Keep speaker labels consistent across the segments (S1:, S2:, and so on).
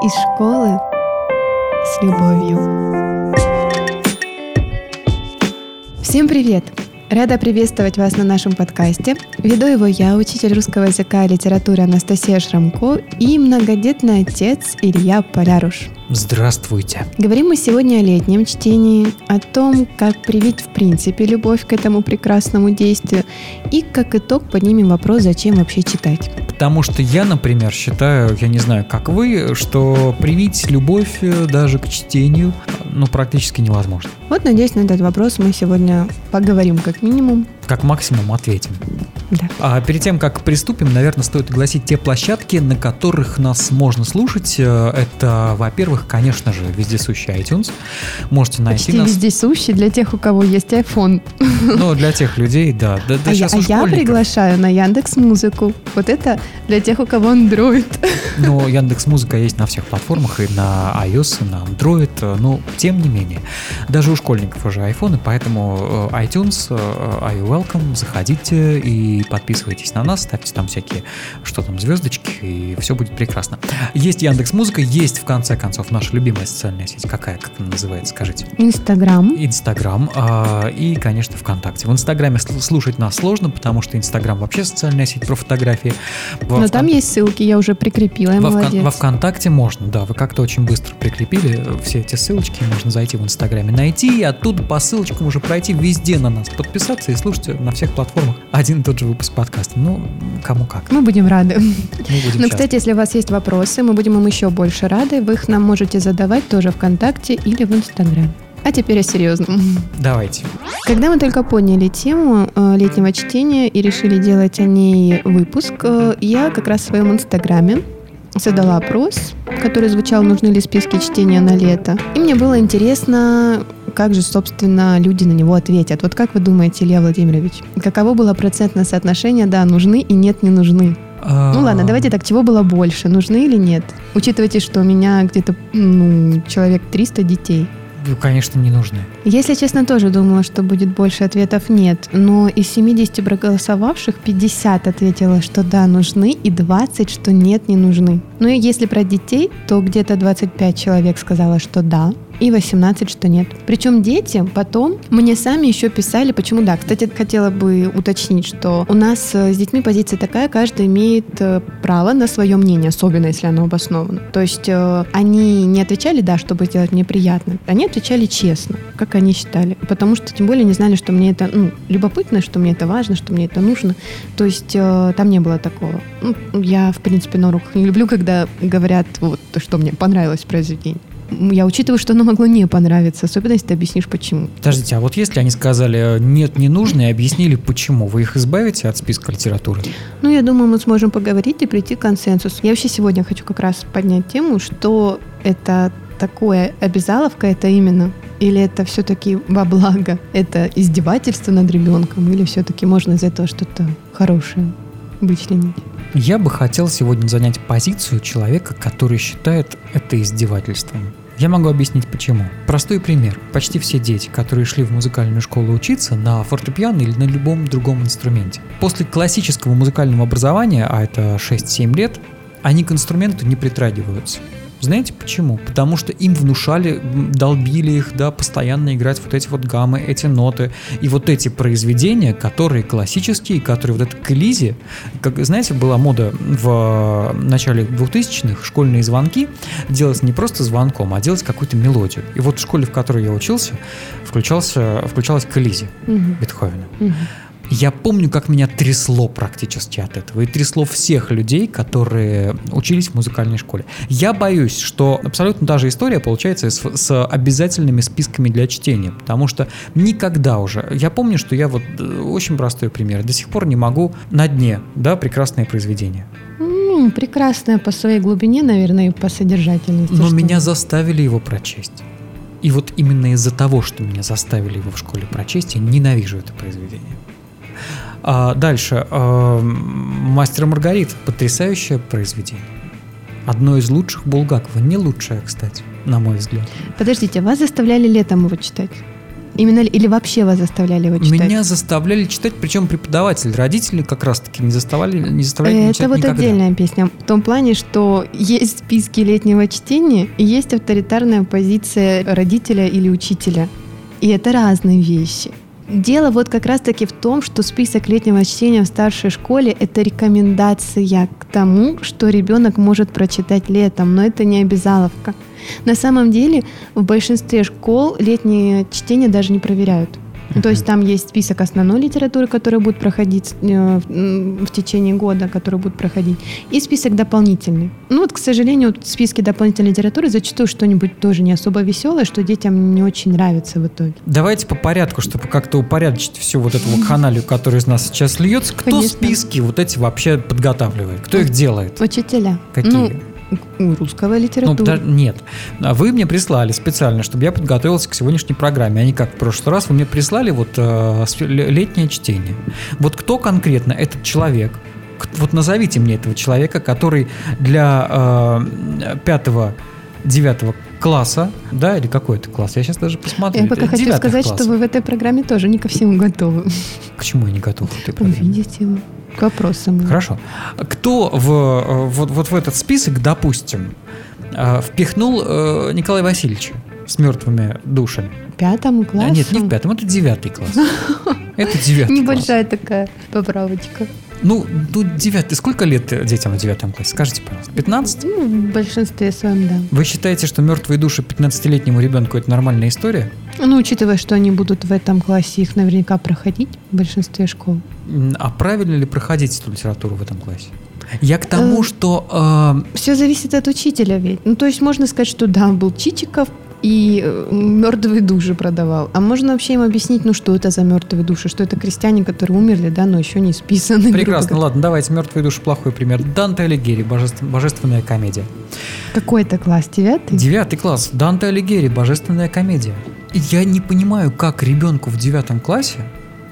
S1: Из школы с любовью. Всем привет! Рада приветствовать вас на нашем подкасте. Веду его я, учитель русского языка и литературы Анастасия Шрамко и многодетный отец Илья Поляруш.
S2: Здравствуйте.
S1: Говорим мы сегодня о летнем чтении, о том, как привить в принципе любовь к этому прекрасному действию и как итог поднимем вопрос, зачем вообще читать.
S2: Потому что я, например, считаю, я не знаю, как вы, что привить любовь э, даже к чтению, ну, практически невозможно.
S1: Вот, надеюсь, на этот вопрос мы сегодня поговорим как минимум.
S2: Как максимум ответим.
S1: Да.
S2: А перед тем, как приступим, наверное, стоит огласить те площадки, на которых нас можно слушать. Э, Это, во-первых, конечно же, вездесущий iTunes. Можете найти
S1: Почти
S2: нас.
S1: вездесущий для тех, у кого есть iPhone.
S2: Ну, для тех людей, да. Да, да
S1: а я, а я приглашаю на Яндекс Музыку. Вот это для тех, у кого Android.
S2: Ну, Яндекс Музыка есть на всех платформах, и на iOS, и на Android, э, но тем не менее. Даже у школьников уже iPhone, поэтому э, iTunes, are you welcome, заходите и подписывайтесь на нас, ставьте там всякие, что там, звездочки, и все будет прекрасно. Есть Яндекс Музыка, есть, в конце концов, наша любимая социальная сеть. Какая, как она называется, скажите?
S1: Инстаграм.
S2: Инстаграм а, и, конечно, ВКонтакте. В Инстаграме сл- слушать нас сложно, потому что Инстаграм вообще социальная сеть про фотографии. Во
S1: Но там
S2: Вкон-
S1: есть ссылки, я уже прикрепила,
S2: во, Вкон- во ВКонтакте можно, да, вы как-то очень быстро прикрепили э, все эти ссылочки, можно зайти в Инстаграме, найти и оттуда по ссылочкам уже пройти везде на нас, подписаться и слушать на всех платформах один и тот же выпуск подкаста. Ну, кому как.
S1: Мы будем рады.
S2: Мы будем
S1: Ну, кстати, если у вас есть вопросы, мы будем им еще больше рады. Вы их нам можете задавать тоже ВКонтакте или в Инстаграме. А теперь о серьезном.
S2: Давайте.
S1: Когда мы только поняли тему э, летнего чтения и решили делать о ней выпуск, э, я как раз в своем инстаграме задала опрос, который звучал «Нужны ли списки чтения на лето?». И мне было интересно, как же, собственно, люди на него ответят. Вот как вы думаете, Илья Владимирович, каково было процентное соотношение «да, нужны» и «нет, не нужны»? Ну ладно, давайте так, чего было больше, нужны или нет? Учитывайте, что у меня где-то ну, человек 300 детей.
S2: Ну, конечно, не нужны.
S1: Если честно, тоже думала, что будет больше ответов нет. Но из 70 проголосовавших 50 ответило, что да, нужны, и 20, что нет, не нужны. Ну и если про детей, то где-то 25 человек сказала, что да, и 18, что нет. Причем дети потом мне сами еще писали, почему да. Кстати, хотела бы уточнить, что у нас э, с детьми позиция такая, каждый имеет э, право на свое мнение, особенно если оно обосновано. То есть э, они не отвечали да, чтобы сделать мне приятно, они отвечали честно, как они считали. Потому что тем более не знали, что мне это ну, любопытно, что мне это важно, что мне это нужно. То есть там не было такого. Ну, я, в принципе, на уроках не люблю, когда говорят, вот, что мне понравилось в произведении. Я учитываю, что оно могло не понравиться, особенно если ты объяснишь, почему.
S2: Подождите, а вот если они сказали э, «нет, не нужно» и объяснили почему, вы их избавите от списка литературы?
S1: Ну, я думаю, мы сможем поговорить и прийти к консенсусу. Я вообще сегодня хочу как раз поднять тему, что это такое обязаловка, это именно, или это все-таки во благо, это издевательство над ребенком, или все-таки можно из этого что-то хорошее вычленить.
S2: Я бы хотел сегодня занять позицию человека, который считает это издевательством. Я могу объяснить почему. Простой пример. Почти все дети, которые шли в музыкальную школу учиться на фортепиано или на любом другом инструменте, после классического музыкального образования, а это 6-7 лет, они к инструменту не притрагиваются. Знаете почему? Потому что им внушали, долбили их, да, постоянно играть вот эти вот гаммы, эти ноты и вот эти произведения, которые классические, которые вот это к Элизе, как, знаете, была мода в начале 2000-х, школьные звонки делать не просто звонком, а делать какую-то мелодию. И вот в школе, в которой я учился, включался, включалась к Элизе
S1: Мгм.
S2: Бетховена.
S1: Мгм.
S2: Я помню, как меня трясло практически от этого. И трясло всех людей, которые учились в музыкальной школе. Я боюсь, что абсолютно та же история получается с, с обязательными списками для чтения. Потому что никогда уже... Я помню, что я вот... э, Очень простой пример. До сих пор не могу на дне, да, прекрасное произведение.
S1: М, прекрасная по своей глубине, наверное, и по содержательности.
S2: Но меня заставили его прочесть. И вот именно из-за того, что меня заставили его в школе прочесть, я ненавижу это произведение. А дальше. а, Мастер и Маргарита. Потрясающее произведение. Одно из лучших Булгакова. Не лучшее, кстати, на мой взгляд.
S1: Подождите, вас заставляли летом его читать? Именно или вообще вас заставляли его читать?
S2: Меня заставляли читать, причем преподаватели, родители как раз-таки не заставляли, не заставляли
S1: Это вот
S2: никогда.
S1: отдельная песня. В том плане, что есть списки летнего чтения и есть авторитарная позиция родителя или учителя. И это разные вещи. Дело вот как раз-таки в том, что список летнего чтения в старшей школе – это рекомендация к тому, что ребенок может прочитать летом, но это не обязаловка. На самом деле в большинстве школ летнее чтение даже не проверяют. Uh-huh. То есть там есть список основной литературы, которая будет проходить э, в течение года, который будет проходить, и список дополнительный. Ну вот, к сожалению, в списке дополнительной литературы зачастую что-нибудь тоже не особо веселое, что детям не очень нравится в итоге.
S2: Давайте по порядку, чтобы как-то упорядочить всю вот эту вакханалию, которая из нас сейчас льется. Кто Конечно. списки вот эти вообще подготавливает? Кто их делает?
S1: Учителя.
S2: Какие? Ну,
S1: русского литературы.
S2: Ну, нет. А вы мне прислали специально, чтобы я подготовился к сегодняшней программе, а не как в прошлый раз. Вы мне прислали вот э, летнее чтение. Вот кто конкретно этот человек? Вот назовите мне этого человека, который для э, пятого, девятого класса, да, или какой это класс? Я сейчас даже посмотрю.
S1: Я пока хочу сказать, класс. что вы в этой программе тоже не ко всему готовы.
S2: К чему я не готов в этой программе?
S1: Увидите к вопросам.
S2: Хорошо. Кто в, вот, вот в этот список, допустим, э, впихнул э, Николая Васильевича с мертвыми душами?
S1: Пятому классу?
S2: Нет, не в пятом, это девятый класс. Это девятый
S1: Небольшая такая поправочка.
S2: Ну, тут девятый. Сколько лет детям в девятом классе? Скажите, пожалуйста. 15?
S1: Ну, в большинстве своем, да.
S2: Вы считаете, что мертвые души 15-летнему ребенку это нормальная история?
S1: Ну, учитывая, что они будут в этом классе, их наверняка проходить в большинстве школ.
S2: А правильно ли проходить эту литературу в этом классе? Я к тому, э, что...
S1: Э... Все зависит от учителя ведь. Ну, то есть можно сказать, что да, был Чичиков, и э, мертвые души продавал. А можно вообще им объяснить, ну что это за мертвые души, что это крестьяне, которые умерли, да, но еще не списаны.
S2: Прекрасно, ладно, давайте мертвые души плохой пример. Данте Алигьери, божеств... божественная комедия.
S1: Какой это класс? Девятый?
S2: Девятый класс. Данте Алигьери, божественная комедия. Я не понимаю, как ребенку в девятом классе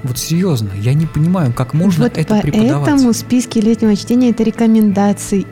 S2: вот серьезно, я не понимаю, как можно
S1: вот
S2: это преподавать.
S1: Поэтому списки летнего чтения это рекомендации.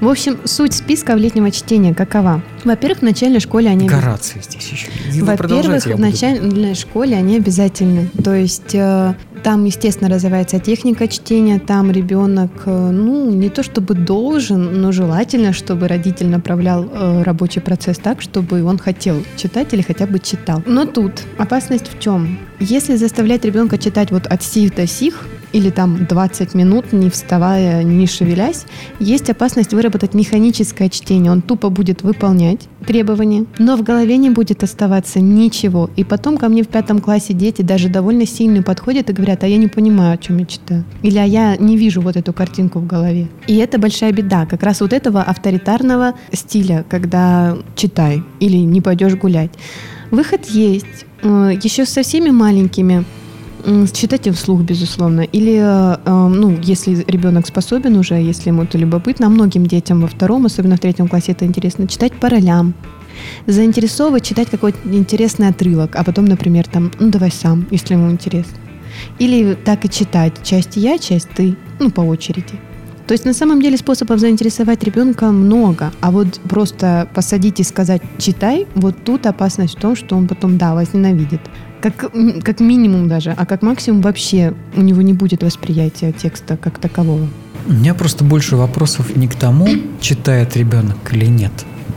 S1: В общем, суть списков летнего чтения какова? Во-первых, в начальной школе они...
S2: Горация здесь еще.
S1: Во-первых, в начальной школе они обязательны. То есть э, там, естественно, развивается техника чтения, там ребенок, э, ну, не то чтобы должен, но желательно, чтобы родитель направлял э, рабочий процесс так, чтобы он хотел читать или хотя бы читал. Но тут опасность в чем? Если заставлять ребенка читать вот от сих до сих, или там 20 минут, не вставая, не шевелясь, есть опасность выработать механическое чтение. Он тупо будет выполнять требования, но в голове не будет оставаться ничего. И потом ко мне в пятом классе дети даже довольно сильно подходят и говорят, а я не понимаю, о чем я читаю. Или а я не вижу вот эту картинку в голове. И это большая беда. Как раз вот этого авторитарного стиля, когда читай или не пойдешь гулять. Выход есть. Э, Еще со всеми маленькими Читайте вслух, безусловно. Или, э, э, ну, если ребенок способен уже, если ему это любопытно, а многим детям во втором, особенно в третьем классе это интересно, читать по ролям. Заинтересовывать читать какой-то интересный отрывок, а потом, например, там, ну, давай сам, если ему интересно. Или так и читать. Часть я, часть ты, ну, по очереди. То есть на самом деле способов заинтересовать ребенка много, а вот просто посадить и сказать «читай», вот тут опасность в том, что он потом, да, возненавидит. Как, как минимум даже, а как максимум вообще у него не будет восприятия текста как такового.
S2: У меня просто больше вопросов не к тому, читает ребенок или нет.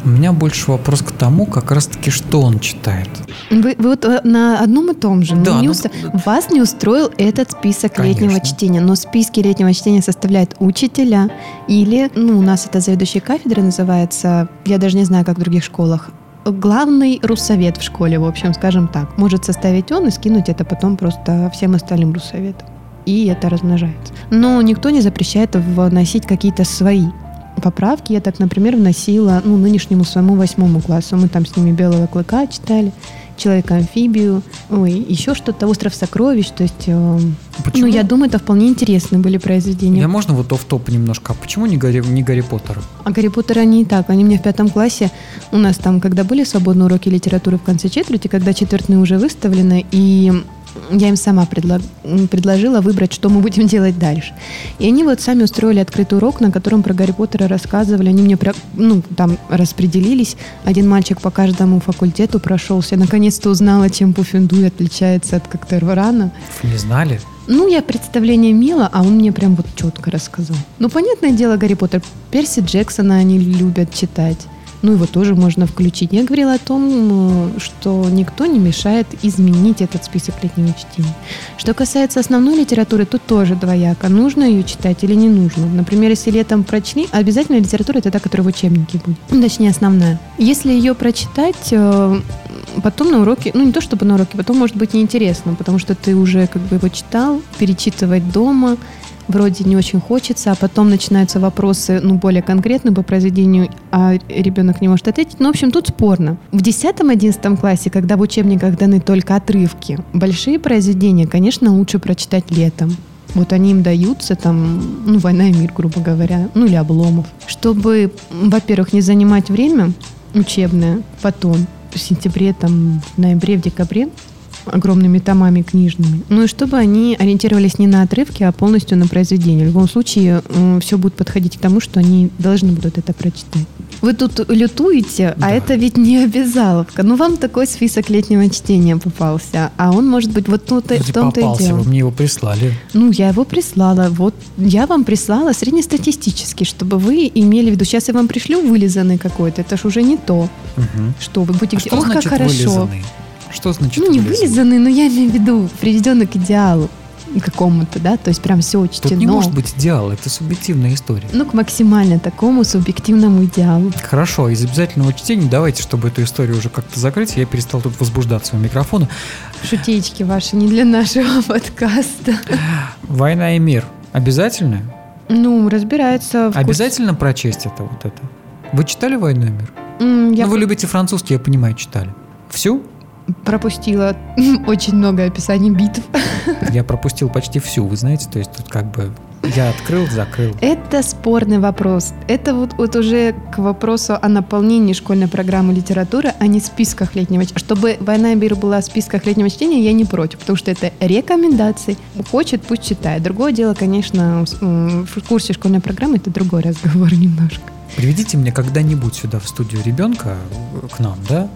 S2: У меня больше вопрос к тому, как раз-таки, что он читает.
S1: Вы, вы вот э, на одном и том же. Да, не ну, устро... Вас не устроил этот список Конечно. летнего чтения, но списки летнего чтения составляют учителя или, ну, у нас это заведующая кафедры называется, я даже не знаю, как в других школах, главный руссовет в школе, в общем, скажем так. Может составить он и скинуть это потом просто всем остальным руссоветам. И это размножается. Но никто не запрещает вносить какие-то свои поправки. Я так, например, вносила ну, нынешнему своему восьмому классу. Мы там с ними «Белого клыка» читали. Человека-амфибию, ой, еще что-то, Остров сокровищ, то есть, э, ну, я думаю, это вполне интересные были произведения.
S2: Я можно вот оф топ немножко, а почему не Гарри, не Гарри Поттер?
S1: А Гарри Поттер они и так, они мне в пятом классе, у нас там, когда были свободные уроки литературы в конце четверти, когда четвертные уже выставлены, и я им сама предло- предложила выбрать, что мы будем делать дальше. И они вот сами устроили открытый урок, на котором про Гарри Поттера рассказывали. Они мне про, ну, там распределились. Один мальчик по каждому факультету прошелся. Наконец-то узнала, чем Пуффендуй отличается от Коктерврана.
S2: Не знали?
S1: Ну, я представление имела, а он мне прям вот четко рассказал. Ну, понятное дело, Гарри Поттер. Перси Джексона они любят читать. Ну, его тоже можно включить. Я говорила о том, что никто не мешает изменить этот список летнего чтения. Что касается основной литературы, тут тоже двояко. Нужно ее читать или не нужно. Например, если летом прочли, обязательно литература это та, которая в учебнике будет. Ну, точнее, основная. Если ее прочитать, э, потом на уроке, ну не то чтобы на уроке, потом может быть неинтересно, потому что ты уже как бы его читал, перечитывать дома, вроде не очень хочется, а потом начинаются вопросы, ну, более конкретные по произведению, а ребенок не может ответить. Ну, в общем, тут спорно. В 10-11 классе, когда в учебниках даны только отрывки, большие произведения, конечно, лучше прочитать летом. Вот они им даются, там, ну, «Война и мир», грубо говоря, ну, или «Обломов». Чтобы, во-первых, не занимать время учебное потом, в сентябре, там, в ноябре, в декабре, огромными томами книжными. Ну и чтобы они ориентировались не на отрывки, а полностью на произведение. В любом случае, все будет подходить к тому, что они должны будут это прочитать. Вы тут лютуете, а
S2: Да.
S1: а это ведь не обязаловка. Ну, вам такой список летнего чтения попался, а он может быть вот тут в
S2: Вроде
S1: том-то и
S2: попался,
S1: дело.
S2: вы мне его прислали.
S1: Ну, я его прислала. Вот я вам прислала среднестатистически, чтобы вы имели в виду. Сейчас я вам пришлю вылизанный какой-то. Это ж уже не то,
S2: Мгм.
S1: что вы будете
S2: А что
S1: ох, как
S2: значит
S1: хорошо.
S2: вылизанный? Что значит
S1: Ну, не
S2: вылизанный?
S1: но я имею в виду приведенный к идеалу какому-то, да, то есть прям все учтено.
S2: Тут не может быть идеала, это субъективная история.
S1: Ну, к максимально такому субъективному идеалу.
S2: Хорошо, из обязательного чтения давайте, чтобы эту историю уже как-то закрыть, я перестал тут возбуждаться у микрофона.
S1: Шутеечки ваши не для нашего подкаста.
S2: «Война и мир» обязательно?
S1: Ну, разбирается в курсе-
S2: Обязательно прочесть это вот это? Вы читали «Войну и мир»?
S1: М, Я
S2: ну, вы любите французский, я понимаю, читали. Всю?
S1: Пропустила очень много описаний битв.
S2: Я пропустил почти всю, вы знаете, то есть тут как бы я открыл, закрыл.
S1: Это спорный вопрос. Это вот, вот уже к вопросу о наполнении школьной программы литературы, а не списках летнего чтения. Чтобы «Война и мир» была в списках летнего чтения, я не против, потому что это рекомендации. Хочет, пусть читает. Другое дело, конечно, в курсе школьной программы это другой разговор немножко.
S2: Приведите мне когда-нибудь сюда в студию ребенка, э, к нам, да,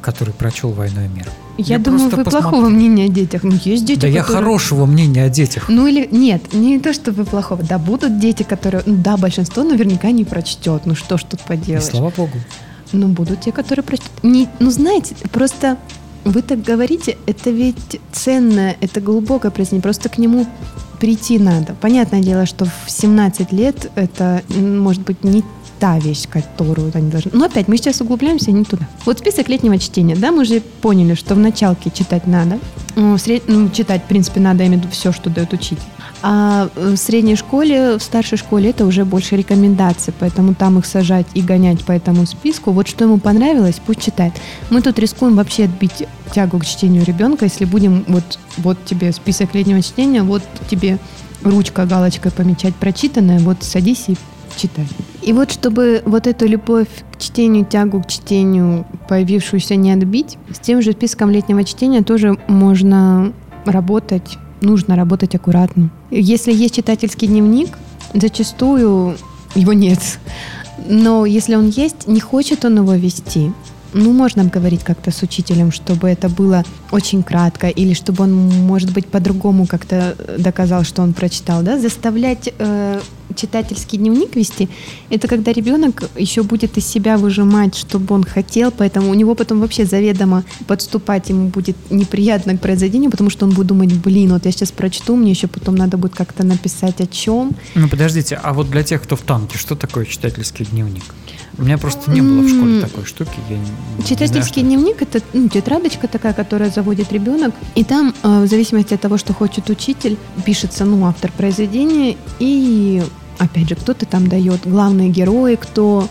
S2: который прочел «Войну и мир».
S1: Я,
S2: Я
S1: думаю, вы
S2: посмотрю.
S1: плохого мнения о детях. Ну, есть дети,
S2: Да я
S1: которые-
S2: хорошего мнения о детях.
S1: Ну или нет, не то, что вы плохого. Да, будут дети, которые, ну да, большинство наверняка не прочтет. Ну что ж тут
S2: И
S1: поделаешь.
S2: слава богу.
S1: Ну, будут те, которые прочтут. Не, ну, знаете, просто вы так говорите, это ведь ценное, это глубокое произведение, просто к нему прийти надо. Понятное дело, что в 17 лет это, может быть, не та вещь, которую они должны... Но опять, мы сейчас углубляемся не туда. Вот список летнего чтения, да, мы уже поняли, что в началке читать надо. Ну, сред- ну, читать, в принципе, надо, виду все, что дает учитель. А в средней школе, в старшей школе это уже больше рекомендаций, поэтому там их сажать и гонять по этому списку. Вот что ему понравилось, пусть читает. Мы тут рискуем вообще отбить тягу к чтению ребенка, если будем вот, вот тебе список летнего чтения, вот тебе ручка галочкой помечать прочитанное, вот садись и читай. И вот чтобы вот эту любовь к чтению, тягу к чтению, появившуюся не отбить, с тем же списком летнего чтения тоже можно работать, нужно работать аккуратно. Если есть читательский дневник, зачастую его нет. Но если он есть, не хочет он его вести, ну, можно говорить как-то с учителем, чтобы это было очень кратко, или чтобы он, может быть, по-другому как-то доказал, что он прочитал, да, заставлять э, читательский дневник вести, это когда ребенок еще будет из себя выжимать, чтобы он хотел, поэтому у него потом вообще заведомо подступать ему будет неприятно к произведению, потому что он будет думать, блин, вот я сейчас прочту, мне еще потом надо будет как-то написать о чем.
S2: Ну подождите, а вот для тех, кто в танке, что такое читательский дневник? У меня просто не было в школе такой штуки. Я не- не
S1: Читательский
S2: знаю,
S1: дневник это ну, тетрадочка такая, которая заводит ребенок. И там, э, в зависимости от того, что хочет учитель, пишется ну, автор произведения. И опять же, кто-то там дает главные герои, кто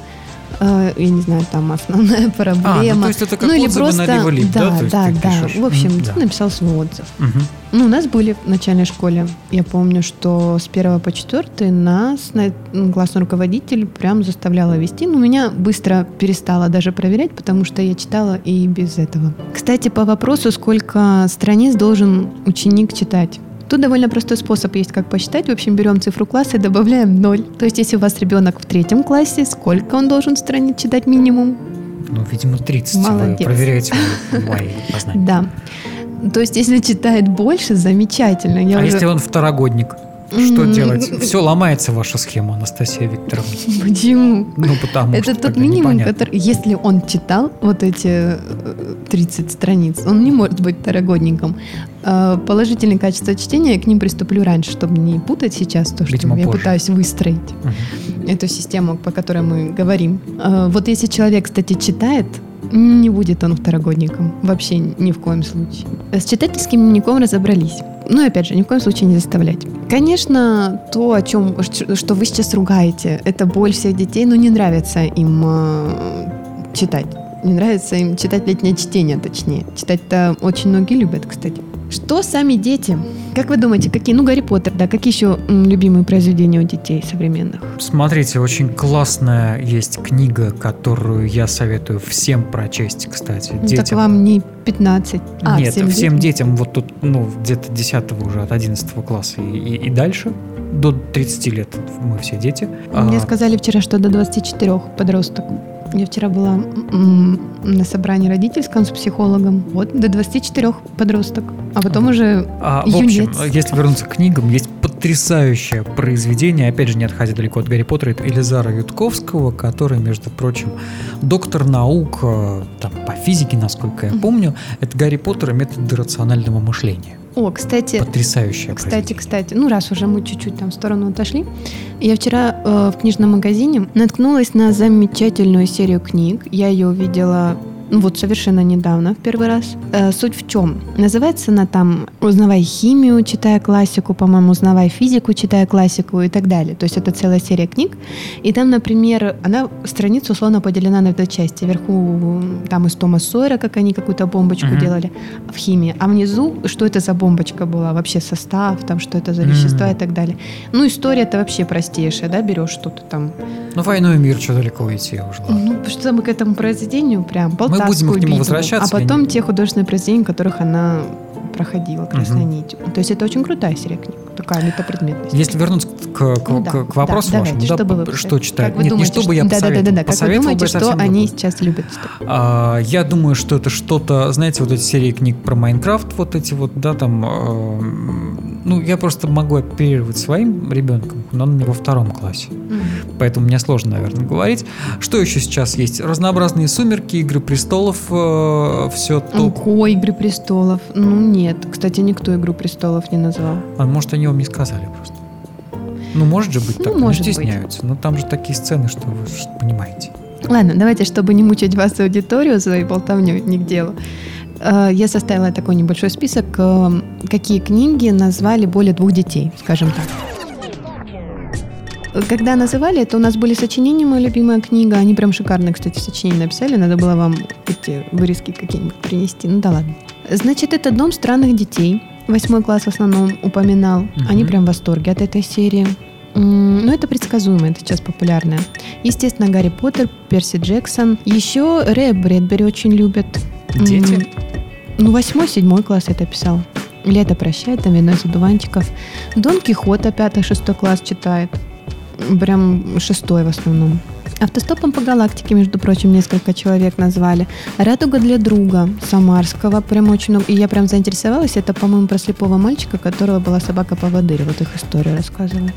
S1: я не знаю, там основная проблема.
S2: А, ну, то есть это как
S1: ну или
S2: отзывы на
S1: просто,
S2: Леволип, да?
S1: да, да, да.
S2: пишешь.
S1: В общем, ты
S2: да.
S1: написал свой отзыв.
S2: Мгм.
S1: Ну, у нас были в начальной школе. Я помню, что с первого по четвертый нас на- м, классный руководитель прям заставляла вести. Но меня быстро перестала даже проверять, потому что я читала и без этого. Кстати, по вопросу, сколько страниц должен ученик читать. Тут довольно простой способ есть, как посчитать. В общем, берем цифру класса и добавляем 0. То есть, если у вас ребенок в третьем классе, сколько он должен страниц читать минимум?
S2: Ну, видимо, 30.
S1: Молодец.
S2: Вы проверяете мои познания.
S1: Да. То есть, если читает больше, замечательно. Я
S2: А
S1: уже-
S2: если он второгодник? Что делать? Все ломается ваша схема, Анастасия Викторовна.
S1: Почему?
S2: Ну, потому
S1: Это
S2: что
S1: тот минимум,
S2: непонятно.
S1: который, если он читал вот эти э, 30 страниц, он не может быть второгодником. Э, Положительные качества чтения я к ним приступлю раньше, чтобы не путать сейчас то, что
S2: Видимо,
S1: я
S2: позже.
S1: пытаюсь выстроить
S2: Мгм.
S1: эту систему, по которой мы говорим. Э, Вот если человек, кстати, читает, не будет он второгодником. Вообще ни в коем случае. С читательским дневником разобрались. Ну и опять же, ни в коем случае не заставлять. Конечно, то, о чем, что вы сейчас ругаете, это боль всех детей, но не нравится им э, читать. Не нравится им читать летнее чтение, точнее. Читать-то очень многие любят, кстати. Что сами дети? Как вы думаете, какие? Ну, Гарри Поттер, да. Какие еще любимые произведения у детей современных?
S2: Смотрите, очень классная есть книга, которую я советую всем прочесть, кстати,
S1: Ну, Так
S2: детям.
S1: вам не 15. А,
S2: Нет, всем,
S1: детям.
S2: детям вот тут, ну, где-то 10 уже, от 11 класса и, и- и дальше, до 30 лет мы все дети.
S1: Мне
S2: А,
S1: сказали вчера, что до 24 подросток. Я вчера была на собрании родительском с психологом. Вот, до 24 подросток. А потом
S2: Ага.
S1: уже
S2: А, в общем,
S1: Юнец.
S2: если вернуться к книгам, есть потрясающее произведение, опять же, не отходя далеко от Гарри Поттера, это Элизара Ютковского, который, между прочим, доктор наук э, там, по физике, насколько я помню, это Гарри Поттер и методы рационального мышления.
S1: О, кстати,
S2: Потрясающее
S1: кстати, кстати, ну раз уже мы чуть-чуть там в сторону отошли, я вчера э, в книжном магазине наткнулась на замечательную серию книг. Я ее увидела вот совершенно недавно, в первый раз. Э, суть в чем? Называется она там «Узнавай химию, читая классику», по-моему, «Узнавай физику, читая классику» и так далее. То есть это целая серия книг. И там, например, она страница условно поделена на две части. Вверху там из Тома Сойера, как они какую-то бомбочку
S2: Мгм.
S1: делали в химии, а внизу, что это за бомбочка была, вообще состав, там, что это за вещества и так далее. Ну, история это вообще простейшая, да, берешь что-то там.
S2: Ну, «Войну и мир», что далеко уйти уже, ладно.
S1: Ну, что мы к этому произведению прям,
S2: будем
S1: Полтавскую
S2: к нему возвращаться,
S1: а потом те художественные произведения, которых она проходила красной
S2: Мгм.
S1: нитью. То есть это очень крутая серия книг, такая метапредметность.
S2: Если вернуться к, к-
S1: Ну
S2: к-
S1: да,
S2: к вопросу
S1: да,
S2: вашему,
S1: давайте,
S2: да,
S1: что бы вы
S2: что читать?
S1: Как вы
S2: Нет,
S1: думаете,
S2: не что бы я
S1: да, да, да,
S2: посоветовал.
S1: да, да, как вы
S2: Посоветовал
S1: думаете,
S2: бы
S1: что они
S2: другое.
S1: сейчас любят читать?
S2: А, я думаю, что это что-то, знаете, вот эти серии книг про Майнкрафт, вот эти вот, да, там, э, ну, я просто могу оперировать своим ребенком, но он у меня во втором классе, поэтому мне сложно, наверное, говорить. Что еще сейчас есть? Разнообразные сумерки, Игры престолов, все топ.
S1: Ого, Игры престолов. Ну нет, кстати, никто Игру престолов не назвал.
S2: А может, они вам не сказали просто. Ну, может же быть
S1: Ну,
S2: так,
S1: может быть.
S2: стесняются. Но там же такие сцены, что вы понимаете.
S1: Ладно, давайте, чтобы не мучить вас аудиторию своей болтовней, не к делу. Э, Я составила такой небольшой список, э, какие книги назвали более двух детей, скажем так. Когда называли, это у нас были сочинения, моя любимая книга. Они прям шикарные, кстати, сочинения написали. Надо было вам эти вырезки какие-нибудь принести. Ну да ладно. Значит, это «Дом странных детей». Восьмой класс в основном упоминал. Они прям в восторге от этой серии. Ну, это предсказуемо, это сейчас популярное. Естественно, Гарри Поттер, Перси Джексон. Еще Рэя Брэдбери очень любят.
S2: Дети?
S1: Ну, восьмой, седьмой класс это писал. Лето прощает, там вино из одуванчиков. Дон Кихота, пятый, шестой класс читает. Прям шестой в основном. Автостопом по галактике, между прочим, несколько человек назвали. «Радуга для друга» Самарского. Прям очень много. И я прям заинтересовалась. Это, по-моему, про слепого мальчика, которого была собака-поводырь. Вот их историю рассказывают.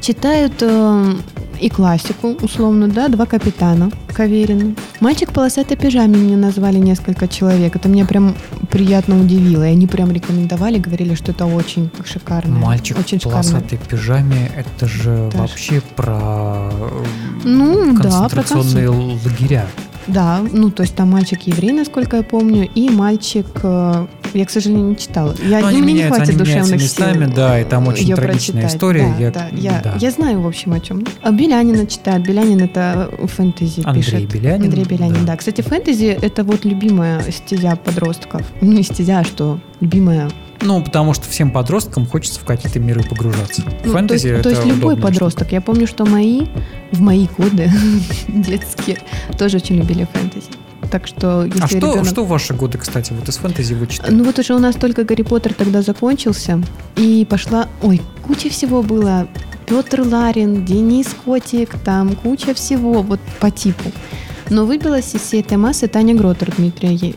S1: Читают э, и классику, условно, да, «Два капитана» Каверина. «Мальчик в полосатой пижаме» мне назвали несколько человек. Это меня прям приятно удивило. И они прям рекомендовали, говорили, что это очень шикарно.
S2: Мальчик
S1: очень
S2: в полосатой пижаме, это же
S1: Да.
S2: вообще про э,
S1: Ну, да, про
S2: концентрационные лагеря.
S1: Да, ну то есть там мальчик еврей, насколько я помню, и мальчик, э, я, к сожалению, не читала. Я,
S2: Ну,
S1: ну,
S2: они
S1: мне не
S2: меняются,
S1: хватит
S2: они
S1: душевных сил.
S2: местами, да, и там очень
S1: её
S2: трагичная
S1: прочитать.
S2: история.
S1: Да,
S2: Я-
S1: да, я,
S2: да.
S1: я знаю, в общем, о чем. А Белянина читает. Белянин это фэнтези
S2: Андрей
S1: пишет.
S2: Белянин,
S1: Андрей Белянин,
S2: да.
S1: да. Кстати, фэнтези это вот любимая стезя подростков. Ну, не стезя, а что любимая
S2: Ну, потому что всем подросткам хочется в какие-то миры погружаться.
S1: Ну,
S2: Фэнтези
S1: то есть, то есть
S2: это
S1: любой подросток. Я помню, что мои в мои годы детские тоже очень любили фэнтези. Так что если
S2: А что,
S1: ребенок...
S2: что в ваши годы, кстати, вот из фэнтези вы читали?
S1: Ну вот уже у нас только Гарри Поттер тогда закончился, и пошла... Ой, куча всего было. Петр Ларин, Денис Котик, там куча всего вот по типу. Но выбилась из всей этой массы Таня Гротер, Дмитрия Е-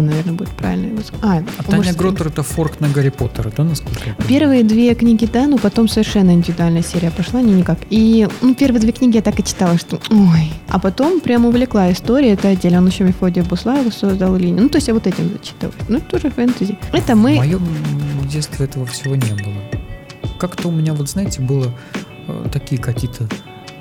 S1: наверное, будет правильно его сказать. А,
S2: А Таня Гротер это форк на Гарри Поттера, да, насколько я понимаю?
S1: Первые две книги, да, но потом совершенно индивидуальная серия пошла, не никак. И ну, первые две книги я так и читала, что ой. А потом прям увлекла история, это отдельно. Он еще Мефодия Буслаева создал линию. Ну, то есть я вот этим зачитываю. Ну, это тоже фэнтези. Это мы...
S2: В моем детстве этого всего не было. Как-то у меня, вот знаете, было э, такие какие-то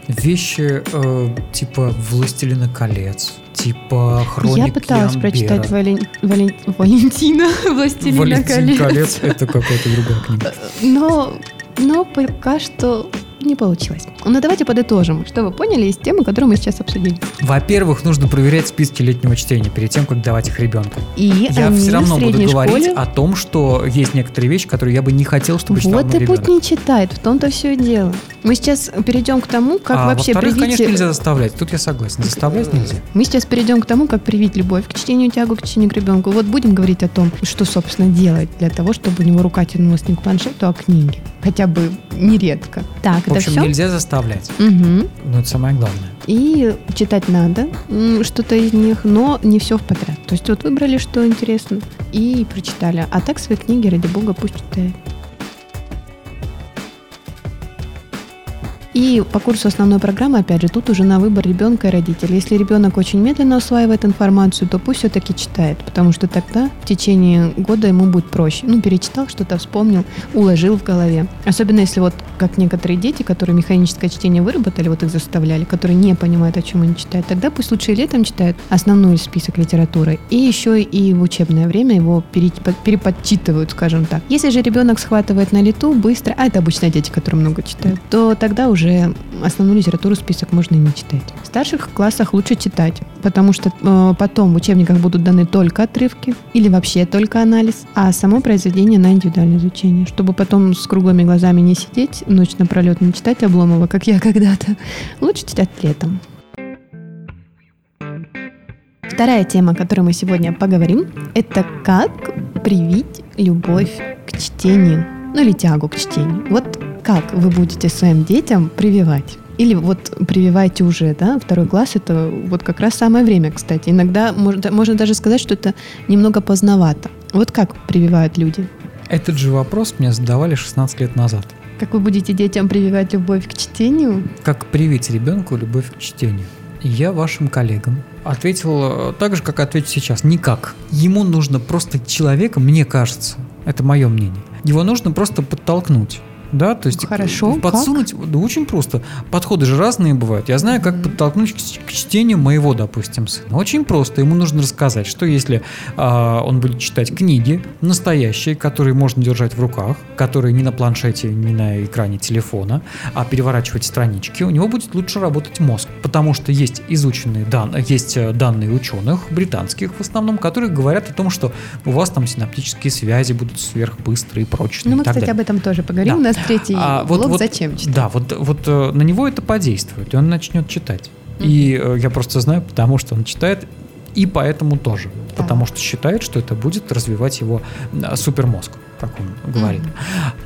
S2: вещи э, типа «Властелина колец», типа «Хроники
S1: Я пыталась
S2: Амбера».
S1: прочитать Вален- Вален- Валентина «Властелина
S2: «Валентин
S1: колец».
S2: колец» — это какая-то другая книга.
S1: Но, но пока что не получилось. Но давайте подытожим, что вы поняли из темы, которую мы сейчас обсудили.
S2: Во-первых, нужно проверять списки летнего чтения перед тем, как давать их ребенку.
S1: И
S2: Я все равно буду
S1: средней
S2: говорить
S1: школе
S2: о том, что есть некоторые вещи, которые я бы не хотел, чтобы читал
S1: Вот и путь
S2: ребенок.
S1: не читает, в том-то все и дело. Мы сейчас перейдем к тому, как
S2: а
S1: вообще привить...
S2: конечно, нельзя заставлять. Тут я согласен. Заставлять нельзя.
S1: Мы сейчас перейдем к тому, как привить любовь к чтению, тягу к чтению к ребенку. Вот будем говорить о том, что, собственно, делать для того, чтобы у него рука тянулась не к планшету, а к книге. Хотя бы нередко. Так,
S2: В
S1: это
S2: общем,
S1: все?
S2: нельзя заставлять.
S1: Мгм.
S2: Но это самое главное.
S1: И читать надо что-то из них, но не все в подряд. То есть вот выбрали, что интересно, и прочитали. А так свои книги, ради бога, пусть читает. И по курсу основной программы, опять же, тут уже на выбор ребенка и родителей. Если ребенок очень медленно усваивает информацию, то пусть все-таки читает, потому что тогда в течение года ему будет проще. Ну, перечитал, что-то вспомнил, уложил в голове. Особенно если вот как некоторые дети, которые механическое чтение выработали, вот их заставляли, которые не понимают, о чем они читают, тогда пусть лучше летом читают основной список литературы. И еще и в учебное время его пере- переподчитывают, скажем так. Если же ребенок схватывает на лету быстро, а это обычно дети, которые много читают, то тогда уже основную литературу список можно и не читать. В старших классах лучше читать, потому что э, потом в учебниках будут даны только отрывки или вообще только анализ, а само произведение на индивидуальное изучение, чтобы потом с круглыми глазами не сидеть, ночь напролет не читать Обломова, как я когда-то. Лучше читать летом. Вторая тема, о которой мы сегодня поговорим, это как привить любовь к чтению, ну или тягу к чтению. Вот как вы будете своим детям прививать? Или вот прививайте уже, да, второй класс, это вот как раз самое время, кстати. Иногда можно, можно даже сказать, что это немного поздновато. Вот как прививают люди?
S2: Этот же вопрос мне задавали 16 лет назад.
S1: Как вы будете детям прививать любовь к чтению?
S2: Как привить ребенку любовь к чтению? Я вашим коллегам ответил э, так же, как отвечу сейчас. Никак. Ему нужно просто человека, мне кажется, это мое мнение, его нужно просто подтолкнуть. Да, то есть
S1: Хорошо,
S2: подсунуть, да очень просто. Подходы же разные бывают. Я знаю, как подтолкнуть к, к чтению моего, допустим, сына. Очень просто. Ему нужно рассказать, что если а, он будет читать книги настоящие, которые можно держать в руках, которые не на планшете, не на экране телефона, а переворачивать странички, у него будет лучше работать мозг, потому что есть изученные данные, есть э, данные ученых британских в основном, которые говорят о том, что у вас там синаптические связи будут сверхбыстрые, прочные.
S1: Ну,
S2: и
S1: мы, кстати,
S2: далее.
S1: об этом тоже поговорим.
S2: Да.
S1: У нас третий
S2: А, вот-
S1: блок
S2: вот-
S1: «Зачем читать?»
S2: Да, вот, вот э, на него это подействует, и он начнет читать. И э, я просто знаю, потому что он читает, и поэтому тоже.
S1: Так.
S2: Потому что считает, что это будет развивать его э, супермозг, как он говорит.
S1: Мгм.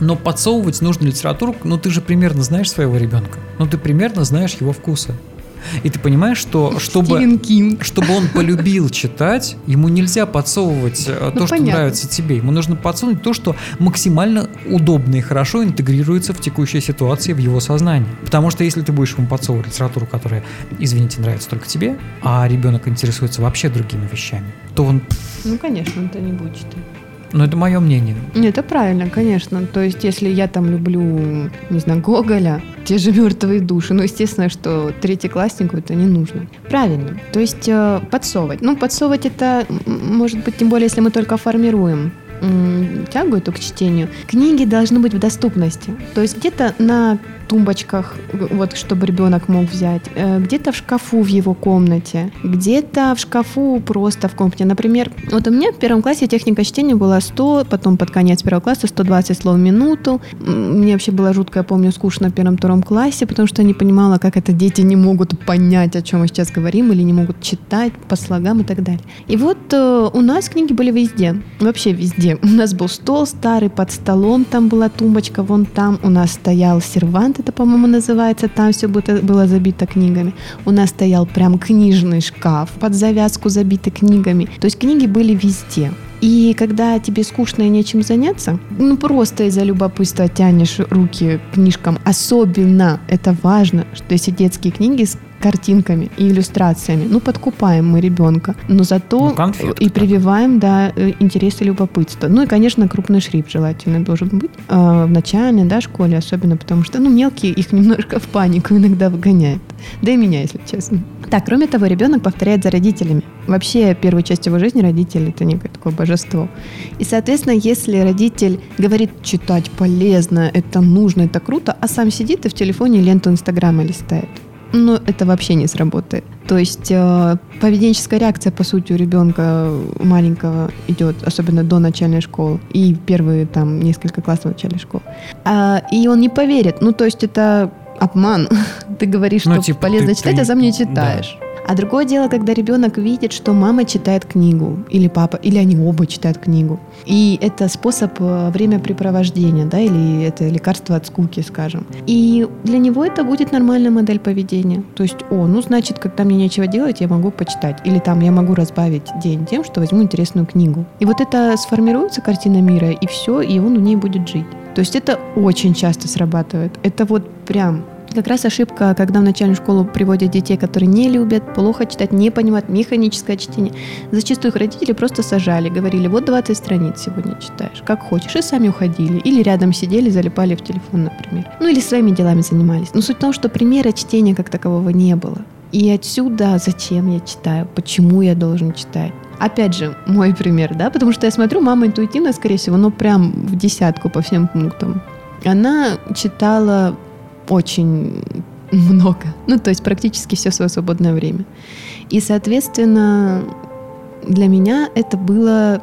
S2: Но подсовывать нужно литературу, ну ты же примерно знаешь своего ребенка, ну ты примерно знаешь его вкусы. И ты понимаешь, что чтобы... Чтобы он полюбил читать, ему нельзя подсовывать э, то,
S1: Ну,
S2: что
S1: понятно.
S2: нравится тебе. Ему нужно подсунуть то, что максимально удобно и хорошо интегрируется в текущей ситуации в его сознании. Потому что если ты будешь ему подсовывать литературу, которая, извините, нравится только тебе, а ребенок интересуется вообще другими вещами, то он...
S1: Ну, конечно, он это не будет читать.
S2: Ну, это мое мнение.
S1: Нет, это правильно, конечно. То есть, если я там люблю, не знаю, Гоголя, те же мертвые души, ну, естественно, что третьекласснику это не нужно. Правильно. То есть, э, подсовывать. Ну, подсовывать это, может быть, тем более, если мы только формируем тягу эту к чтению. Книги должны быть в доступности. То есть, где-то на тумбочках, вот чтобы ребенок мог взять, э, где-то в шкафу в его комнате, где-то в шкафу просто в комнате. Например, вот у меня в первом классе техника чтения была 100, потом под конец первого класса 120 слов в минуту. Мне вообще было жутко, я помню, скучно в первом-втором классе, потому что я не понимала, как это дети не могут понять, о чем мы сейчас говорим, или не могут читать по слогам и так далее. И вот э, у нас книги были везде, вообще везде. У нас был стол старый, под столом там была тумбочка, вон там у нас стоял сервант, это, по-моему, называется, там все было забито книгами. У нас стоял прям книжный шкаф под завязку забитый книгами. То есть книги были везде. И когда тебе скучно и нечем заняться, ну просто из-за любопытства тянешь руки к книжкам. Особенно это важно, что если детские книги картинками и иллюстрациями. Ну, подкупаем мы ребенка, но зато ну, и прививаем, да, э, интерес и любопытство. Ну и, конечно, крупный шрифт желательно должен быть э, в начальной, да, школе, особенно потому что, ну, мелкие их немножко в панику иногда выгоняют. Да и меня, если честно. Так, кроме того, ребенок повторяет за родителями. Вообще, первую часть его жизни родители – это некое такое божество. И, соответственно, если родитель говорит, читать полезно, это нужно, это круто, а сам сидит и в телефоне ленту Инстаграма листает, ну, это вообще не сработает. То есть э, поведенческая реакция, по сути, у ребенка маленького идет, особенно до начальной школы и первые там несколько классов начальной школы. А, и он не поверит. Ну, то есть это обман. Ты говоришь, ну, что типа, полезно ты, читать, ты, а сам не читаешь. Да. А другое дело, когда ребенок видит, что мама читает книгу, или папа, или они оба читают книгу. И это способ э, времяпрепровождения, да, или это лекарство от скуки, скажем. И для него это будет нормальная модель поведения. То есть, о, ну, значит, когда мне нечего делать, я могу почитать. Или там я могу разбавить день тем, что возьму интересную книгу. И вот это сформируется картина мира, и все, и он в ней будет жить. То есть это очень часто срабатывает. Это вот прям как раз ошибка, когда в начальную школу приводят детей, которые не любят, плохо читать, не понимают механическое чтение. Зачастую их родители просто сажали, говорили, вот 20 страниц сегодня читаешь, как хочешь, и сами уходили. Или рядом сидели, залипали в телефон, например. Ну или своими делами занимались. Но суть в том, что примера чтения как такового не было. И отсюда зачем я читаю, почему я должен читать. Опять же, мой пример, да, потому что я смотрю, мама интуитивно, скорее всего, но прям в десятку по всем пунктам. Она читала очень много. Ну, то есть практически все свое свободное время. И, соответственно, для меня это было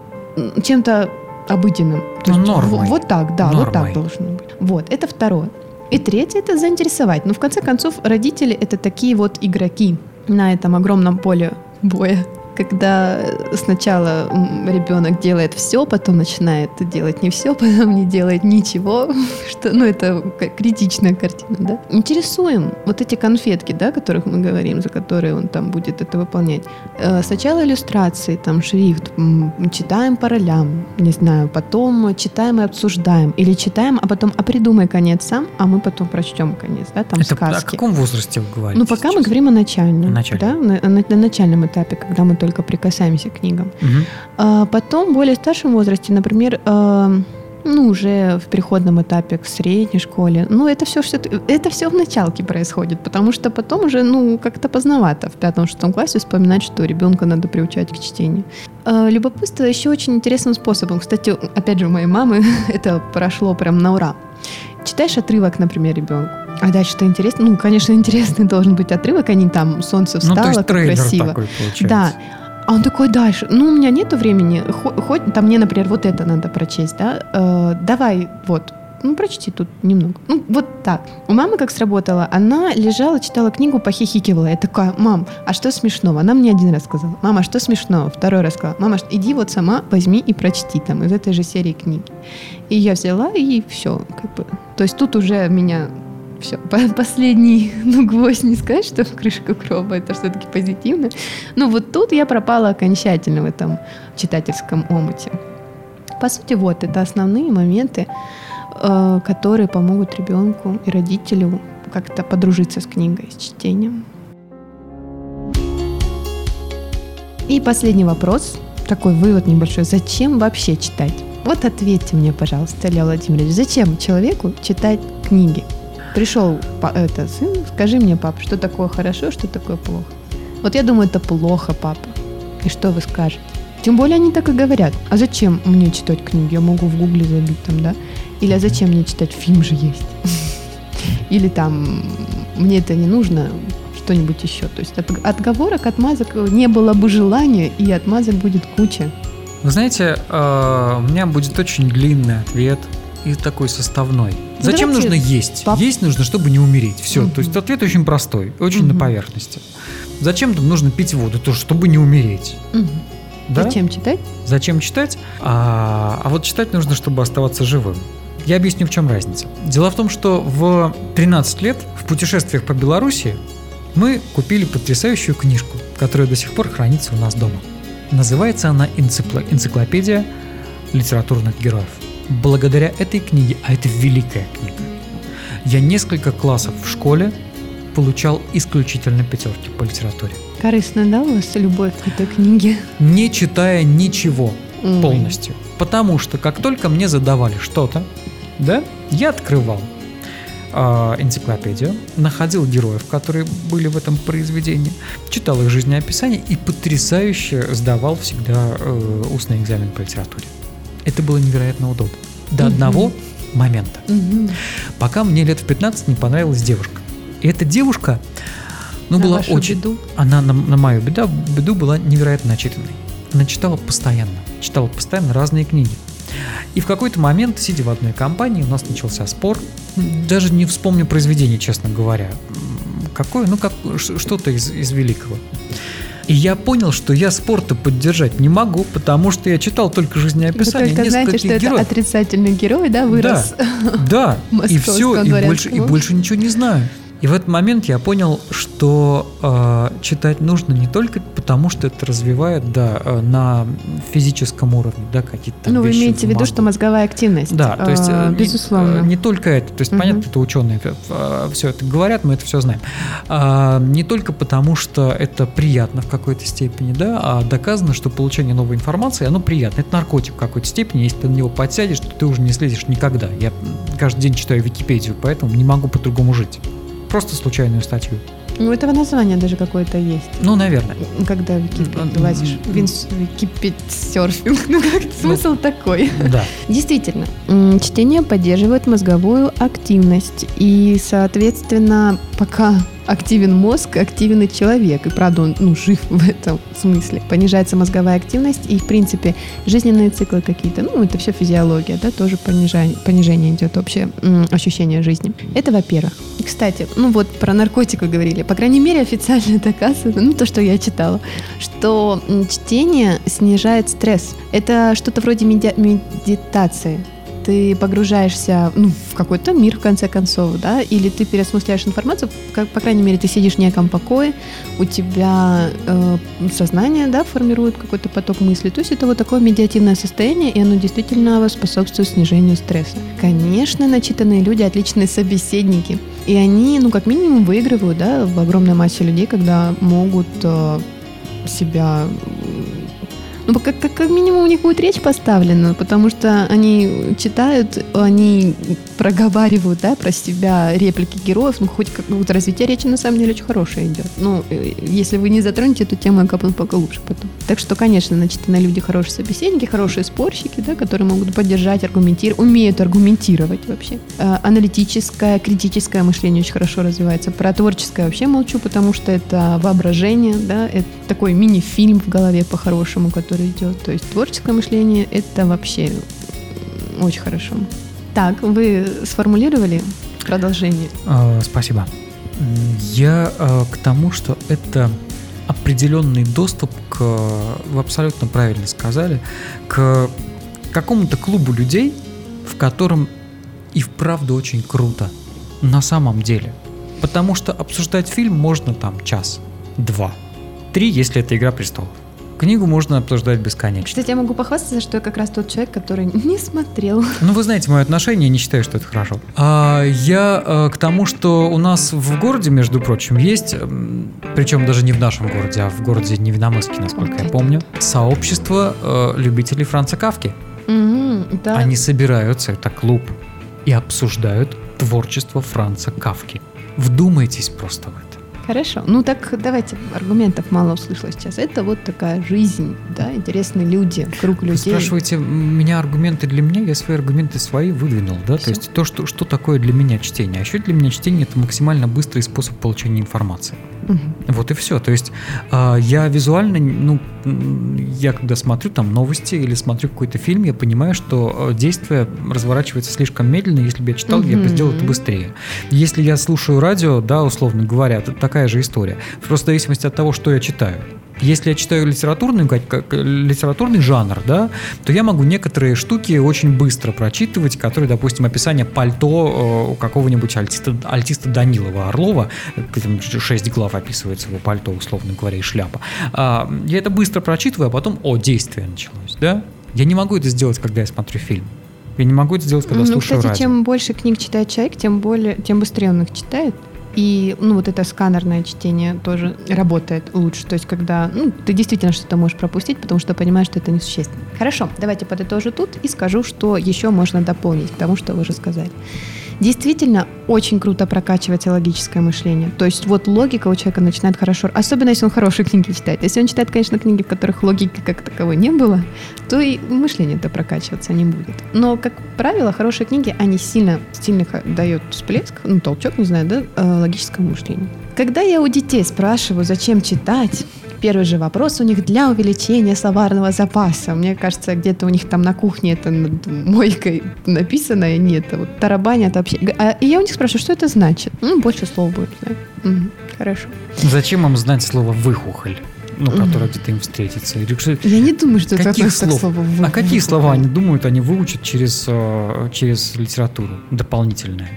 S1: чем-то обыденным. То
S2: ну, есть, нормой.
S1: Вот, вот так, да, нормой. вот так должно быть. Вот, это второе. И третье – это заинтересовать. Но, в конце концов, родители – это такие вот игроки на этом огромном поле боя когда сначала ребенок делает все, потом начинает делать не все, потом не делает ничего, что, ну, это критичная картина, да. Интересуем вот эти конфетки, да, о которых мы говорим, за которые он там будет это выполнять. Э, сначала иллюстрации, там, шрифт, читаем по ролям, не знаю, потом читаем и обсуждаем, или читаем, а потом, а придумай конец сам, а мы потом прочтем конец, да, там
S2: это
S1: сказки.
S2: О каком возрасте вы говорите?
S1: Ну, пока сейчас? мы говорим о начальном,
S2: начальном.
S1: да, на, на, на начальном этапе, когда мы только только прикасаемся к книгам. Угу. А потом, в более старшем возрасте, например, э, ну, уже в переходном этапе к средней школе, ну, это все, все, это все в началке происходит, потому что потом уже, ну, как-то поздновато в пятом-шестом классе вспоминать, что ребенка надо приучать к чтению. А, любопытство еще очень интересным способом. Кстати, опять же, у моей мамы это прошло прям на ура. Читаешь отрывок, например, ребенку, а дальше что интересно? Ну, конечно, интересный должен быть отрывок, они там солнце встало, ну, то есть как красиво.
S2: Такой получается.
S1: Да. А он такой дальше. Ну, у меня нету времени. Хоть там мне, например, вот это надо прочесть, да? Э, давай, вот, ну, прочти тут немного. Ну, вот так. У мамы как сработало, она лежала, читала книгу, похихикивала. Я такая, мам, а что смешного? Она мне один раз сказала, мама, что смешного? Второй раз сказала, мама, иди вот сама возьми и прочти там из этой же серии книги. И я взяла, и все, как бы. То есть тут уже меня все, последний, ну, гвоздь не сказать, что крышка гроба, это все-таки позитивно. Но вот тут я пропала окончательно в этом читательском омуте. По сути, вот, это основные моменты, э, которые помогут ребенку и родителю как-то подружиться с книгой, с чтением. И последний вопрос, такой вывод небольшой. Зачем вообще читать? Вот ответьте мне, пожалуйста, Илья Владимирович, зачем человеку читать книги? Пришел это, сын, скажи мне, папа, что такое хорошо, что такое плохо. Вот я думаю, это плохо, папа. И что вы скажете? Тем более они так и говорят. А зачем мне читать книги? Я могу в гугле забить там, да? Или а зачем мне читать? Фильм же есть. Или там мне это не нужно, что-нибудь еще. То есть от, отговорок, отмазок не было бы желания, и отмазок будет куча.
S2: Вы знаете, э, у меня будет очень длинный ответ и такой составной. Зачем
S1: давайте
S2: нужно есть?
S1: пап-
S2: Есть нужно, чтобы не умереть. Все.
S1: Мгм.
S2: То есть ответ очень простой, очень на
S1: Мгм.
S2: поверхности. Зачем там нужно пить воду? То, чтобы не умереть.
S1: Мгм.
S2: Да?
S1: Зачем читать?
S2: Зачем читать? А, а вот читать нужно, чтобы оставаться живым. Я объясню, в чем разница. Дело в том, что в 13 лет в путешествиях по Беларуси мы купили потрясающую книжку, которая до сих пор хранится у нас дома. Называется она «Энцикло- «Энциклопедия литературных героев». Благодаря этой книге, а это великая книга, я несколько классов в школе получал исключительно пятерки по литературе,
S1: Корыстно, да, у вас любовь к этой книге?
S2: не читая ничего
S1: Ой.
S2: полностью. Потому что как только мне задавали что-то, да, я открывал а, энциклопедию, находил героев, которые были в этом произведении, читал их жизнеописание и потрясающе сдавал всегда э, устный экзамен по литературе. Это было невероятно удобно. До
S1: Мгм.
S2: одного момента.
S1: Мгм.
S2: Пока мне лет в 15 не понравилась девушка. И эта девушка, ну,
S1: На
S2: была очень...
S1: беду.
S2: Она на, на мою беду, беду была невероятно начитанной. Она читала постоянно, читала постоянно разные книги. И в какой-то момент, сидя в одной компании, у нас начался спор. Даже не вспомню произведение, честно говоря. Какое? Ну, как, что-то из, из великого. И я понял, что я спорта поддержать не могу, потому что я читал только
S1: Вы
S2: жизнеописание
S1: только знаете, что это
S2: героев.
S1: отрицательный герой, да, вырос.
S2: Да, и
S1: Московского
S2: все, и больше, и больше ничего не знаю. И в этот момент я понял, что э, читать нужно не только потому, что это развивает, да, э, на физическом уровне, да, какие-то
S1: Ну, вы имеете в виду, что мозговая активность.
S2: Да, то есть, э, не-
S1: безусловно.
S2: э, Не, только это, то есть,
S1: Мгм.
S2: понятно, это ученые все это говорят, мы это все знаем. А, не только потому, что это приятно в какой-то степени, да, а доказано, что получение новой информации, оно приятно. Это наркотик в какой-то степени, если ты на него подсядешь, то ты уже не слезешь никогда. Я каждый день читаю Википедию, поэтому не могу по-другому жить. Просто случайную статью.
S1: У этого названия даже какое-то есть.
S2: Ну, наверное.
S1: Когда в Википедию
S2: М,
S1: лазишь.
S2: м,
S1: Винс, Википедсерфинг. Ну, как смысл такой?
S2: Да.
S1: Действительно, чтение поддерживает мозговую активность. И, соответственно, пока активен мозг, активен и человек. И правда, он ну, жив в этом смысле. Понижается мозговая активность, и, в принципе, жизненные циклы какие-то, ну, это все физиология, да, тоже понижение, понижение идет общее ощущение жизни. Это во-первых. И, кстати, ну вот про наркотик вы говорили. По крайней мере, официально доказано, ну, то, что я читала, что чтение снижает стресс. Это что-то вроде меди- медитации. Ты погружаешься ну, в какой-то мир, в конце концов, да, или ты переосмысляешь информацию, как, по крайней мере, ты сидишь в неком покое, у тебя э, сознание, да, формирует какой-то поток мыслей. То есть это вот такое медиативное состояние, и оно действительно способствует снижению стресса. Конечно, начитанные люди отличные собеседники, и они, ну, как минимум, выигрывают, да, в огромной массе людей, когда могут э, себя ну, как, как, как минимум у них будет речь поставлена, потому что они читают, они проговаривают, да, про себя реплики героев, ну, хоть какое-то развитие речи на самом деле очень хорошее идет. Ну, э, если вы не затронете эту тему, я копну поглубже потом. Так что, конечно, начитанные люди хорошие собеседники, хорошие спорщики, да, которые могут поддержать, аргументировать, умеют аргументировать вообще. Э, Аналитическое, критическое мышление очень хорошо развивается. Про творческое вообще молчу, потому что это воображение, да, это такой мини-фильм в голове по-хорошему, который идет. То есть творческое мышление — это вообще очень хорошо. Так, вы сформулировали продолжение?
S2: Э, Спасибо. Я э, к тому, что это определенный доступ к, вы абсолютно правильно сказали, к какому-то клубу людей, в котором и вправду очень круто. На самом деле. Потому что обсуждать фильм можно там час, два, три, если это «Игра престолов». Книгу можно обсуждать бесконечно.
S1: Кстати, я могу похвастаться, что я как раз тот человек, который не смотрел.
S2: Ну, вы знаете мое отношение, не считаю, что это хорошо. А, я э, к тому, что у нас в городе, между прочим, есть, м, причем даже не в нашем городе, а в городе Невиномысске, насколько я помню, сообщество э, любителей Франца Кавки.
S1: Мгм, да.
S2: Они собираются, это клуб, и обсуждают творчество Франца Кавки. Вдумайтесь просто в это.
S1: Хорошо. Ну так давайте, аргументов мало услышала сейчас. Это вот такая жизнь, да, интересные люди, круг людей. Вы
S2: спрашиваете меня аргументы для меня, я свои аргументы свои выдвинул, да, Все. то есть то, что, что такое для меня чтение. А еще для меня чтение это максимально быстрый способ получения информации. Угу. Вот и все. То есть э, я визуально, ну, я когда смотрю там новости или смотрю какой-то фильм, я понимаю, что действие разворачивается слишком медленно. Если бы я читал, угу. я бы сделал это быстрее. Если я слушаю радио, да, условно говоря, это такая же история. Просто в зависимости от того, что я читаю. Если я читаю литературный, как, как, литературный жанр, да, то я могу некоторые штуки очень быстро прочитывать, которые, допустим, описание пальто э, у какого-нибудь альтиста, альтиста Данилова Орлова, там 6 глав описывается его пальто, условно говоря, и шляпа. А, я это быстро прочитываю, а потом, о, действие началось, да? Я не могу это сделать, когда я смотрю фильм. Я не могу это сделать, когда ну, слушаю
S1: кстати,
S2: радио.
S1: чем больше книг читает человек, тем более, тем быстрее он их читает. И ну, вот это сканерное чтение тоже работает лучше. То есть, когда ну, ты действительно что-то можешь пропустить, потому что понимаешь, что это несущественно. Хорошо, давайте подытожу тут и скажу, что еще можно дополнить к тому, что вы уже сказали. Действительно, очень круто прокачивается логическое мышление. То есть вот логика у человека начинает хорошо, особенно если он хорошие книги читает. Если он читает, конечно, книги, в которых логики как таковой не было, то и мышление-то прокачиваться не будет. Но, как правило, хорошие книги, они сильно, сильно дают всплеск, ну, толчок, не знаю, да, э, логическому мышлению. Когда я у детей спрашиваю, зачем читать, Первый же вопрос у них для увеличения словарного запаса. Мне кажется, где-то у них там на кухне это над мойкой написано, и нет, вот тарабанят вообще. А, и я у них спрашиваю, что это значит? Ну, больше слов будет, да? Угу, хорошо.
S2: Зачем им знать слово «выхухоль»? ну, которое где-то им встретится.
S1: Я не думаю, что это
S2: каких слов? Слово а какие слова они думают, они выучат через, э, через литературу дополнительное?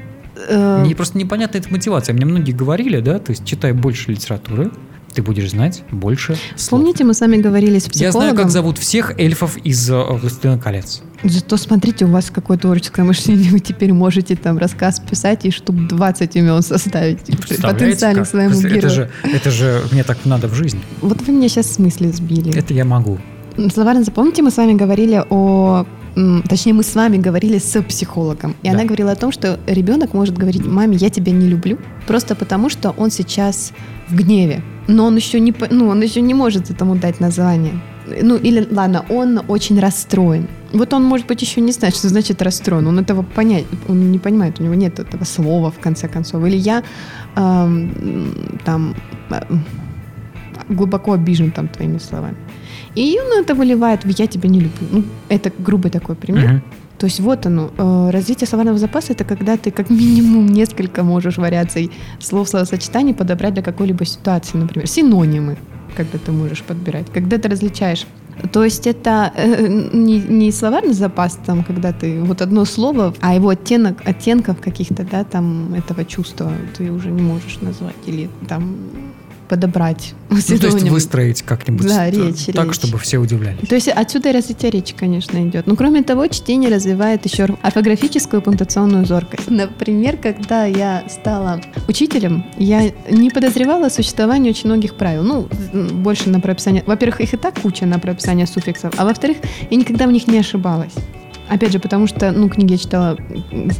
S2: Э, Мне просто непонятна эта мотивация. Мне многие говорили, да, то есть читай больше литературы, ты будешь знать больше.
S1: Помните, слов. мы с вами говорили с психологом?
S2: Я знаю, как зовут всех эльфов из э, «Властелина колец».
S1: Зато смотрите, у вас какое творческое мышление, вы теперь можете там рассказ писать и штук 20 имен составить потенциально
S2: своему это, герою. Же, это же мне так надо в жизни.
S1: Вот вы меня сейчас в смысле сбили.
S2: Это я могу.
S1: Словарно запомните, мы с вами говорили о точнее, мы с вами говорили с психологом, и да. она говорила о том, что ребенок может говорить маме, я тебя не люблю, просто потому что он сейчас в гневе но он еще не, ну, он еще не может этому дать название. Ну, или, ладно, он очень расстроен. Вот он, может быть, еще не знает, что значит расстроен. Он этого понять, он не понимает, у него нет этого слова, в конце концов. Или я эм, там э, глубоко обижен там твоими словами. И он это выливает в «я тебя не люблю». Ну, это грубый такой пример. Uh-huh. То есть вот оно, э, развитие словарного запаса – это когда ты как минимум несколько можешь вариаций слов, словосочетаний подобрать для какой-либо ситуации, например, синонимы, когда ты можешь подбирать, когда ты различаешь то есть это э, не, не словарный запас, там, когда ты вот одно слово, а его оттенок, оттенков каких-то, да, там, этого чувства ты уже не можешь назвать. Или там подобрать.
S2: Ну, то есть выстроить как-нибудь да, речь, так, речь. чтобы все удивлялись.
S1: То есть отсюда и развитие речи, конечно, идет. Но кроме того, чтение развивает еще орфографическую пунктуационную зоркость. Например, когда я стала учителем, я не подозревала о существовании очень многих правил. Ну, больше на прописание... Во-первых, их и так куча на прописание суффиксов, а во-вторых, я никогда в них не ошибалась. Опять же, потому что, ну, книги я читала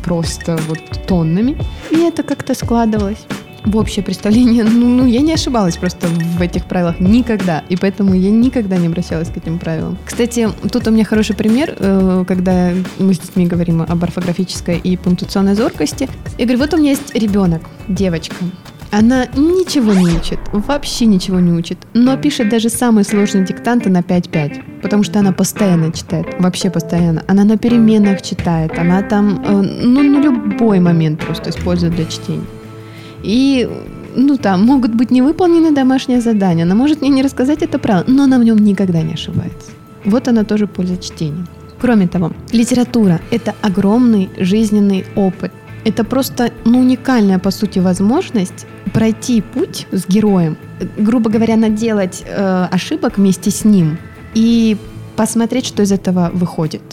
S1: просто вот тоннами, и это как-то складывалось в общее представление, ну, ну, я не ошибалась просто в этих правилах никогда, и поэтому я никогда не обращалась к этим правилам. Кстати, тут у меня хороший пример, э, когда мы с детьми говорим об орфографической и пунктуационной зоркости. Я говорю, вот у меня есть ребенок, девочка, она ничего не учит, вообще ничего не учит, но пишет даже самые сложные диктанты на 5-5, потому что она постоянно читает, вообще постоянно. Она на переменах читает, она там, э, ну, на любой момент просто использует для чтения. И ну там могут быть невыполнены домашние задания. Она может мне не рассказать это правило, но она в нем никогда не ошибается. Вот она тоже польза чтения. Кроме того, литература – это огромный жизненный опыт. Это просто ну, уникальная, по сути, возможность пройти путь с героем, грубо говоря, наделать э, ошибок вместе с ним и посмотреть, что из этого выходит.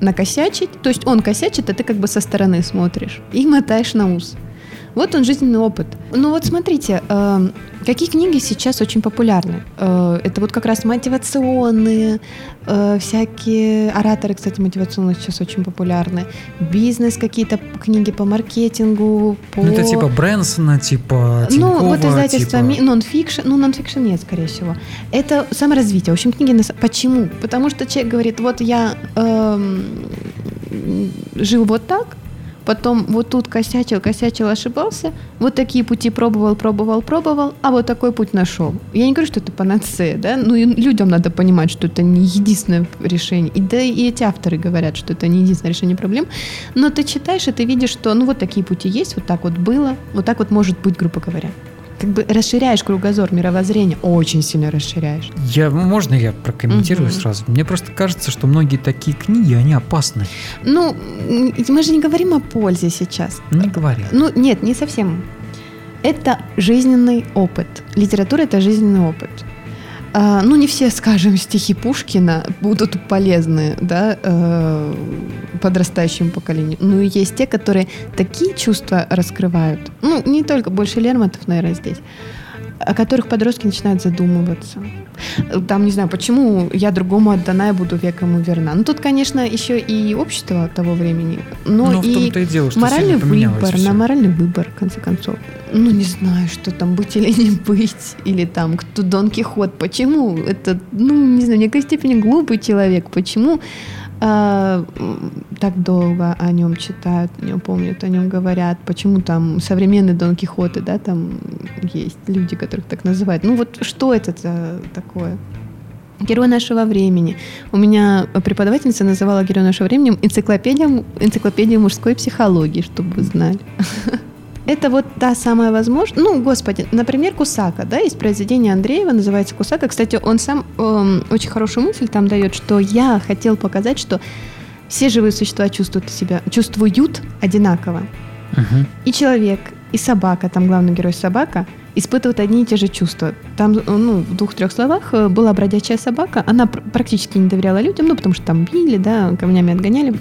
S1: Накосячить, то есть он косячит, а ты как бы со стороны смотришь и мотаешь на ус Вот он жизненный опыт. Ну вот смотрите, э, какие книги сейчас очень популярны? Э, это вот как раз мотивационные, э, всякие ораторы, кстати, мотивационные сейчас очень популярны. Бизнес какие-то книги по маркетингу, по...
S2: Ну это типа Брэнсона, типа Тинькова,
S1: Ну вот издательство
S2: типа...
S1: нон-фикшн, ну нон-фикшн нет, скорее всего. Это саморазвитие. В общем, книги... На... Почему? Потому что человек говорит, вот я эм, жил вот так, потом вот тут косячил, косячил, ошибался, вот такие пути пробовал, пробовал, пробовал, а вот такой путь нашел. Я не говорю, что это панацея, да, ну и людям надо понимать, что это не единственное решение. И да и эти авторы говорят, что это не единственное решение проблем, но ты читаешь и ты видишь, что ну вот такие пути есть, вот так вот было, вот так вот может быть, грубо говоря как бы расширяешь кругозор мировоззрения, очень сильно расширяешь.
S2: Я, можно я прокомментирую угу. сразу? Мне просто кажется, что многие такие книги, они опасны.
S1: Ну, мы же не говорим о пользе сейчас.
S2: Не говорим.
S1: Ну, нет, не совсем. Это жизненный опыт. Литература – это жизненный опыт. А, ну, не все, скажем, стихи Пушкина будут полезны, да, э, подрастающему поколению. Но есть те, которые такие чувства раскрывают. Ну, не только, больше Лермонтов, наверное, здесь о которых подростки начинают задумываться. Там, не знаю, почему я другому отдана и буду векому верна. Ну, тут, конечно, еще и общество того времени, но, но и, и дело, что моральный выбор, на моральный выбор, в конце концов. Ну, не знаю, что там быть или не быть, или там, кто Дон Кихот, почему это, ну, не знаю, в некой степени глупый человек, почему а, так долго о нем читают, о нем помнят, о нем говорят. Почему там современные Дон Кихоты, да, там есть люди, которых так называют. Ну вот что это такое? Герой нашего времени. У меня преподавательница называла герой нашего времени энциклопедией, энциклопедией мужской психологии, чтобы вы знали. это вот та самая возможность. Ну, господи, например, Кусака, да, из произведения Андреева называется Кусака. Кстати, он сам эм, очень хорошую мысль там дает, что я хотел показать, что все живые существа чувствуют себя, чувствуют одинаково. Uh-huh. И человек, и собака, там главный герой собака, испытывают одни и те же чувства. Там, ну, в двух-трех словах э, была бродячая собака, она практически не доверяла людям, ну, потому что там били, да, камнями отгоняли.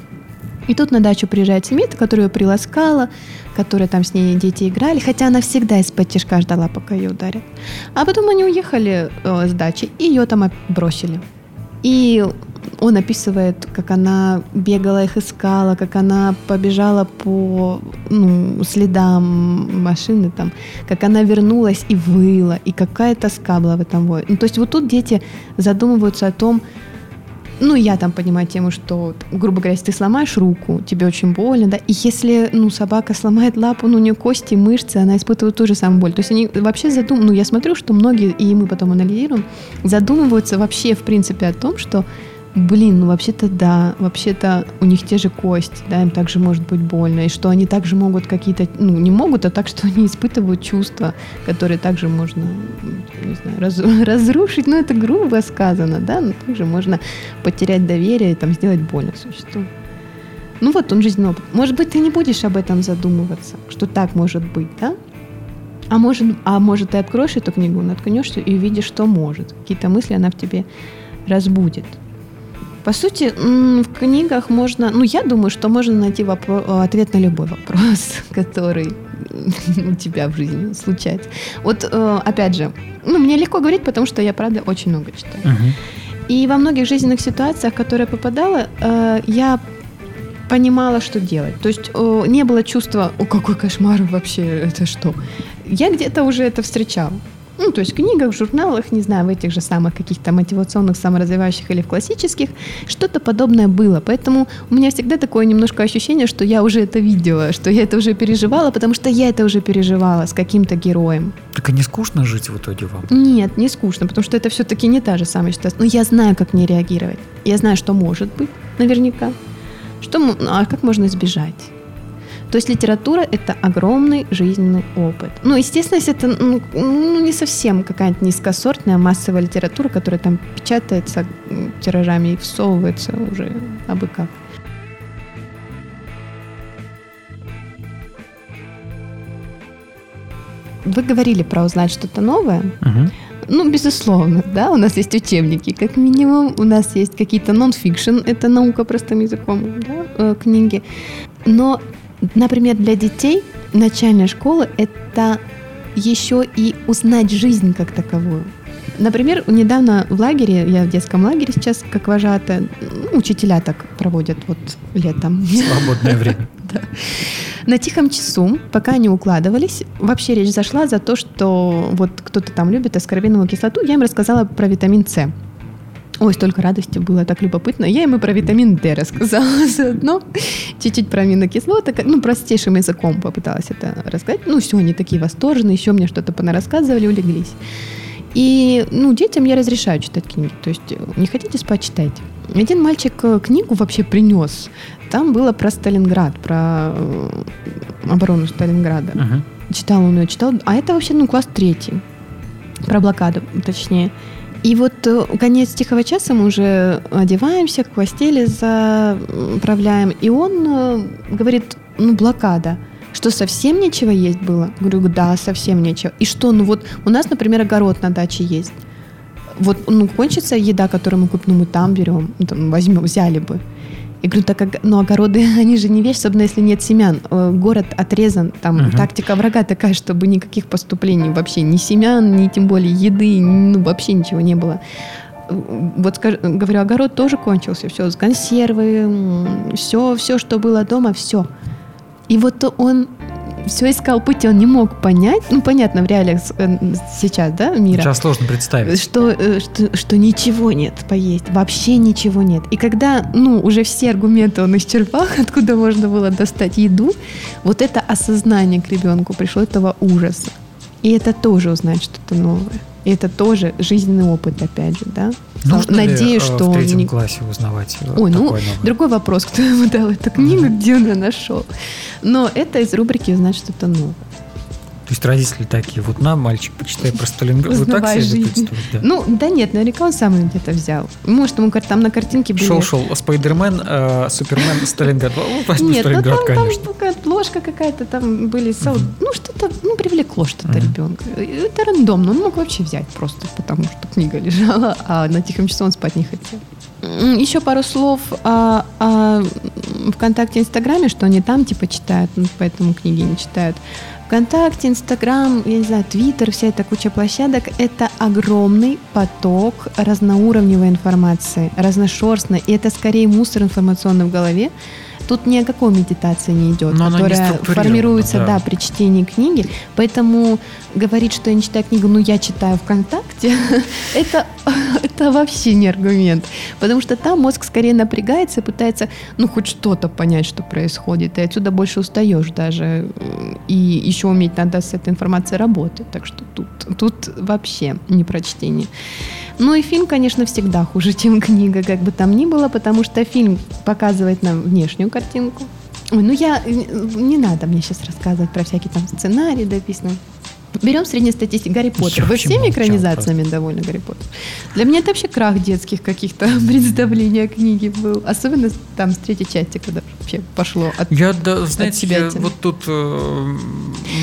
S1: И тут на дачу приезжает семейка, которая ее приласкала, которая там с ней дети играли, хотя она всегда из-под тяжка ждала, пока ее ударят. А потом они уехали э, с дачи, и ее там бросили. И он описывает, как она бегала их искала, как она побежала по ну, следам машины, там, как она вернулась и выла, и какая тоска была в этом вое. Ну, то есть вот тут дети задумываются о том, ну, я там понимаю тему, что, грубо говоря, если ты сломаешь руку, тебе очень больно, да, и если, ну, собака сломает лапу, ну, у нее кости, мышцы, она испытывает ту же самую боль. То есть они вообще задум... ну, я смотрю, что многие, и мы потом анализируем, задумываются вообще, в принципе, о том, что блин, ну вообще-то да, вообще-то у них те же кости, да, им также может быть больно, и что они также могут какие-то, ну не могут, а так, что они испытывают чувства, которые также можно, не знаю, раз, разрушить, ну это грубо сказано, да, но также можно потерять доверие и там сделать больно существу. Ну вот он жизненный опыт. Может быть, ты не будешь об этом задумываться, что так может быть, да? А может, а может ты откроешь эту книгу, наткнешься и увидишь, что может. Какие-то мысли она в тебе разбудит. По сути, в книгах можно, ну, я думаю, что можно найти вопро- ответ на любой вопрос, который у тебя в жизни случается. Вот, э, опять же, ну, мне легко говорить, потому что я, правда, очень много читаю. Uh-huh. И во многих жизненных ситуациях, в которые попадала, э, я понимала, что делать. То есть не было чувства, о, какой кошмар вообще, это что? Я где-то уже это встречала. Ну, то есть в книгах, в журналах, не знаю, в этих же самых каких-то мотивационных, саморазвивающих или в классических, что-то подобное было. Поэтому у меня всегда такое немножко ощущение, что я уже это видела, что я это уже переживала, потому что я это уже переживала с каким-то героем.
S2: Так и не скучно жить в итоге вам?
S1: Нет, не скучно, потому что это все-таки не та же самая ситуация. Но я знаю, как мне реагировать. Я знаю, что может быть, наверняка. Что, а как можно избежать? То есть литература – это огромный жизненный опыт. Ну, естественно, если это ну, ну, не совсем какая-то низкосортная массовая литература, которая там печатается тиражами и всовывается уже абы как. Вы говорили про узнать что-то новое. Угу. Ну, безусловно, да, у нас есть учебники, как минимум, у нас есть какие-то нон-фикшн, это наука простым языком, да, э, книги. Но Например, для детей начальная школа – это еще и узнать жизнь как таковую. Например, недавно в лагере, я в детском лагере сейчас как вожатая, ну, учителя так проводят вот летом.
S2: Свободное время.
S1: Да. На тихом часу, пока они укладывались, вообще речь зашла за то, что вот кто-то там любит аскорбиновую кислоту. Я им рассказала про витамин С. Ой, столько радости было, так любопытно. Я и про витамин D рассказала заодно. Чуть-чуть про аминокислоты. Ну, простейшим языком попыталась это рассказать. Ну, все, они такие восторженные, еще мне что-то понарассказывали, улеглись. И, ну, детям я разрешаю читать книги. То есть, не хотите спать, читайте. Один мальчик э, книгу вообще принес. Там было про Сталинград, про э, оборону Сталинграда.
S2: Ага.
S1: Читал он ее, читал. А это вообще, ну, класс третий. Про блокаду, точнее. И вот э, конец тихого часа мы уже одеваемся, к постели заправляем. И он э, говорит, ну, блокада. Что совсем нечего есть было? Говорю, да, совсем нечего. И что, ну вот у нас, например, огород на даче есть. Вот, ну, кончится еда, которую мы купим, ну, мы там берем, там, возьмем, взяли бы. Я говорю, так как, ну, огороды, они же не вещь, особенно если нет семян. Э, Город отрезан, там
S2: Мгм.
S1: тактика врага такая, чтобы никаких поступлений вообще, ни семян, ни тем более еды, ну, вообще ничего не было. Э, Вот, скаж- говорю, огород тоже кончился, все, консервы, все, все, что было дома, все. И вот он все искал пути, он не мог понять, ну, понятно, в реалиях э, сейчас, да, мира,
S2: Сейчас сложно представить.
S1: что, э, что, что ничего нет поесть, вообще ничего нет. И когда, ну, уже все аргументы он исчерпал, откуда можно было достать еду, вот это осознание к ребенку пришло этого ужаса. И это тоже узнать что-то новое. И это тоже жизненный опыт, опять же, да.
S2: Нужно
S1: Надеюсь,
S2: ли, э,
S1: что
S2: в третьем
S1: не-
S2: классе узнавать э,
S1: Ой, ну,
S2: новое?
S1: другой вопрос, кто ему дал эту книгу, где он ее нашел. Но это из рубрики «Узнать что-то новое».
S2: То есть родители такие, вот на, мальчик, почитай про Сталинград. Вы так представляете? Да.
S1: Ну, да нет, наверняка он сам где-то взял. Может, ему там на картинке были...
S2: Шел-шел Спайдермен, э, Супермен, Сталинград.
S1: Нет, ну там, там
S2: конечно.
S1: какая-то ложка какая-то, там были. Ну, что-то, ну, привлекло что-то ребенка. Это рандомно, он мог вообще взять просто, потому что книга лежала, а на тихом часу он спать не хотел. Еще пару слов о, о ВКонтакте, Инстаграме, что они там типа читают, ну, поэтому книги не читают. ВКонтакте, Инстаграм, я не знаю, Твиттер, вся эта куча площадок – это огромный поток разноуровневой информации, разношерстной, и это скорее мусор информационный в голове. Тут ни о какой медитации не идет,
S2: Но
S1: которая формируется,
S2: да.
S1: да. при чтении книги. Поэтому говорить, что я не читаю книгу, ну я читаю ВКонтакте, это, это вообще не аргумент. Потому что там мозг скорее напрягается и пытается, ну, хоть что-то понять, что происходит. И отсюда больше устаешь даже. И еще уметь надо с этой информацией работать. Так что тут, тут вообще не про чтение. Ну и фильм, конечно, всегда хуже, чем книга, как бы там ни было, потому что фильм показывает нам внешнюю картинку. Ой, ну я не надо мне сейчас рассказывать про всякие там сценарии дописанные. Берем среднестатистик Гарри Поттер. Вы всеми экранизациями довольны Гарри Поттер? Для меня это вообще крах детских каких-то представлений о книге был. Особенно там с третьей части, когда вообще пошло от
S2: Я, да, знаете,
S1: себя
S2: я
S1: этим.
S2: вот тут э,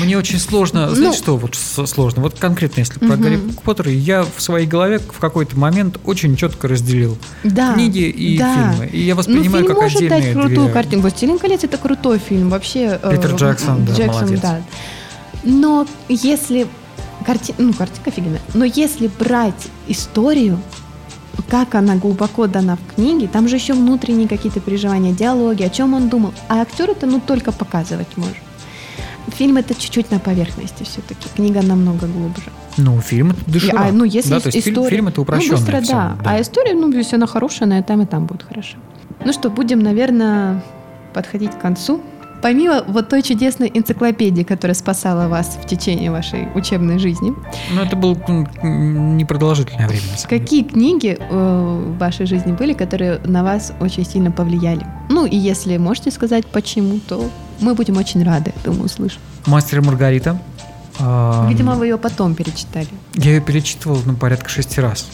S2: мне очень сложно,
S1: Ну.
S2: знаете, что вот сложно? Вот конкретно, если про
S1: Мгм.
S2: Гарри Поттера, я в своей голове в какой-то момент очень четко разделил
S1: да,
S2: книги и
S1: да.
S2: фильмы. И я
S1: Ну,
S2: воспринимаю
S1: фильм
S2: как
S1: может дать
S2: отдельные
S1: крутую
S2: две-
S1: картинку. «Властелин колец» — это крутой фильм. Вообще... э,
S2: Питер Джексон, да, молодец.
S1: да. Но если... Карти... Ну, картинка офигенная. Но если брать историю, как она глубоко дана в книге, там же еще внутренние какие-то переживания, диалоги, о чем он думал. А актер это ну только показывать может. Фильм это чуть-чуть на поверхности все-таки. Книга намного глубже.
S2: Ну, фильм это доширак.
S1: А, ну, если
S2: да, есть фильм,
S1: история...
S2: фильм это упрощенное
S1: Ну, быстро,
S2: всё,
S1: да. А история, ну, если она хорошая, она и там, и там будет хорошо. Ну что, будем, наверное, подходить к концу. Помимо вот той чудесной энциклопедии, которая спасала вас в течение вашей учебной жизни,
S2: Ну, это было непродолжительное время.
S1: какие книги э, в вашей жизни были, которые на вас очень сильно повлияли? Ну, и если можете сказать почему, то мы будем очень рады этому услышать.
S2: Мастер и Маргарита.
S1: Видимо, вы ее потом перечитали.
S2: Я ее перечитывал, ну, порядка шести раз.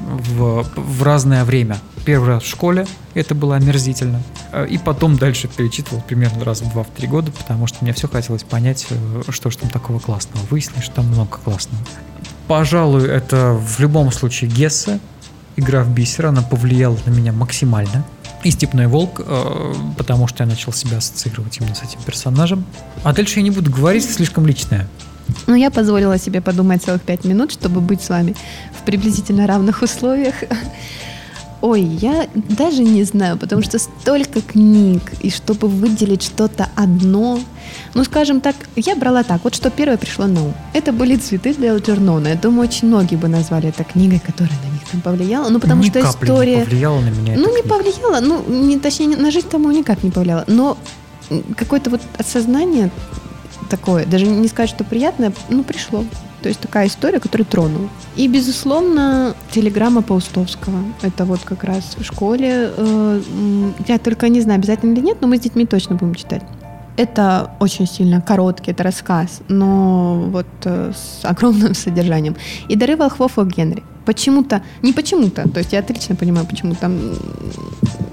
S2: В, в разное время. Первый раз в школе, это было омерзительно. Э, И потом дальше перечитывал примерно раз в два-три года, потому что мне все хотелось понять, э, что же там такого классного. Выяснилось, что там много классного. Пожалуй, это в любом случае Гесса, игра в бисер, она повлияла на меня максимально. и Степной Волк, э, потому что я начал себя ассоциировать именно с этим персонажем. А дальше я не буду говорить, слишком личное.
S1: Но я позволила себе подумать целых пять минут, чтобы быть с вами в приблизительно равных условиях. Ой, я даже не знаю, потому что столько книг, и чтобы выделить что-то одно, ну, скажем так, я брала так, вот что первое пришло на ум. Это были «Цветы для Элджернона». Я думаю, очень многие бы назвали это книгой, которая на них там повлияла. Ну, потому
S2: Ни
S1: что
S2: капли
S1: история...
S2: не повлияла на меня.
S1: Ну, не
S2: книга.
S1: повлияла, ну, не, точнее, на жизнь тому никак не повлияла. Но какое-то вот осознание такое, даже не сказать, что приятное, ну, пришло. То есть такая история, которая тронула. И, безусловно, телеграмма Паустовского. Это вот как раз в школе. э, Я только не знаю, обязательно или нет, но мы с детьми точно будем читать. Это очень сильно короткий, это рассказ, но вот э, с огромным содержанием. И «Дары волхвов о Генри». Почему-то, не почему-то, то есть я отлично понимаю, почему там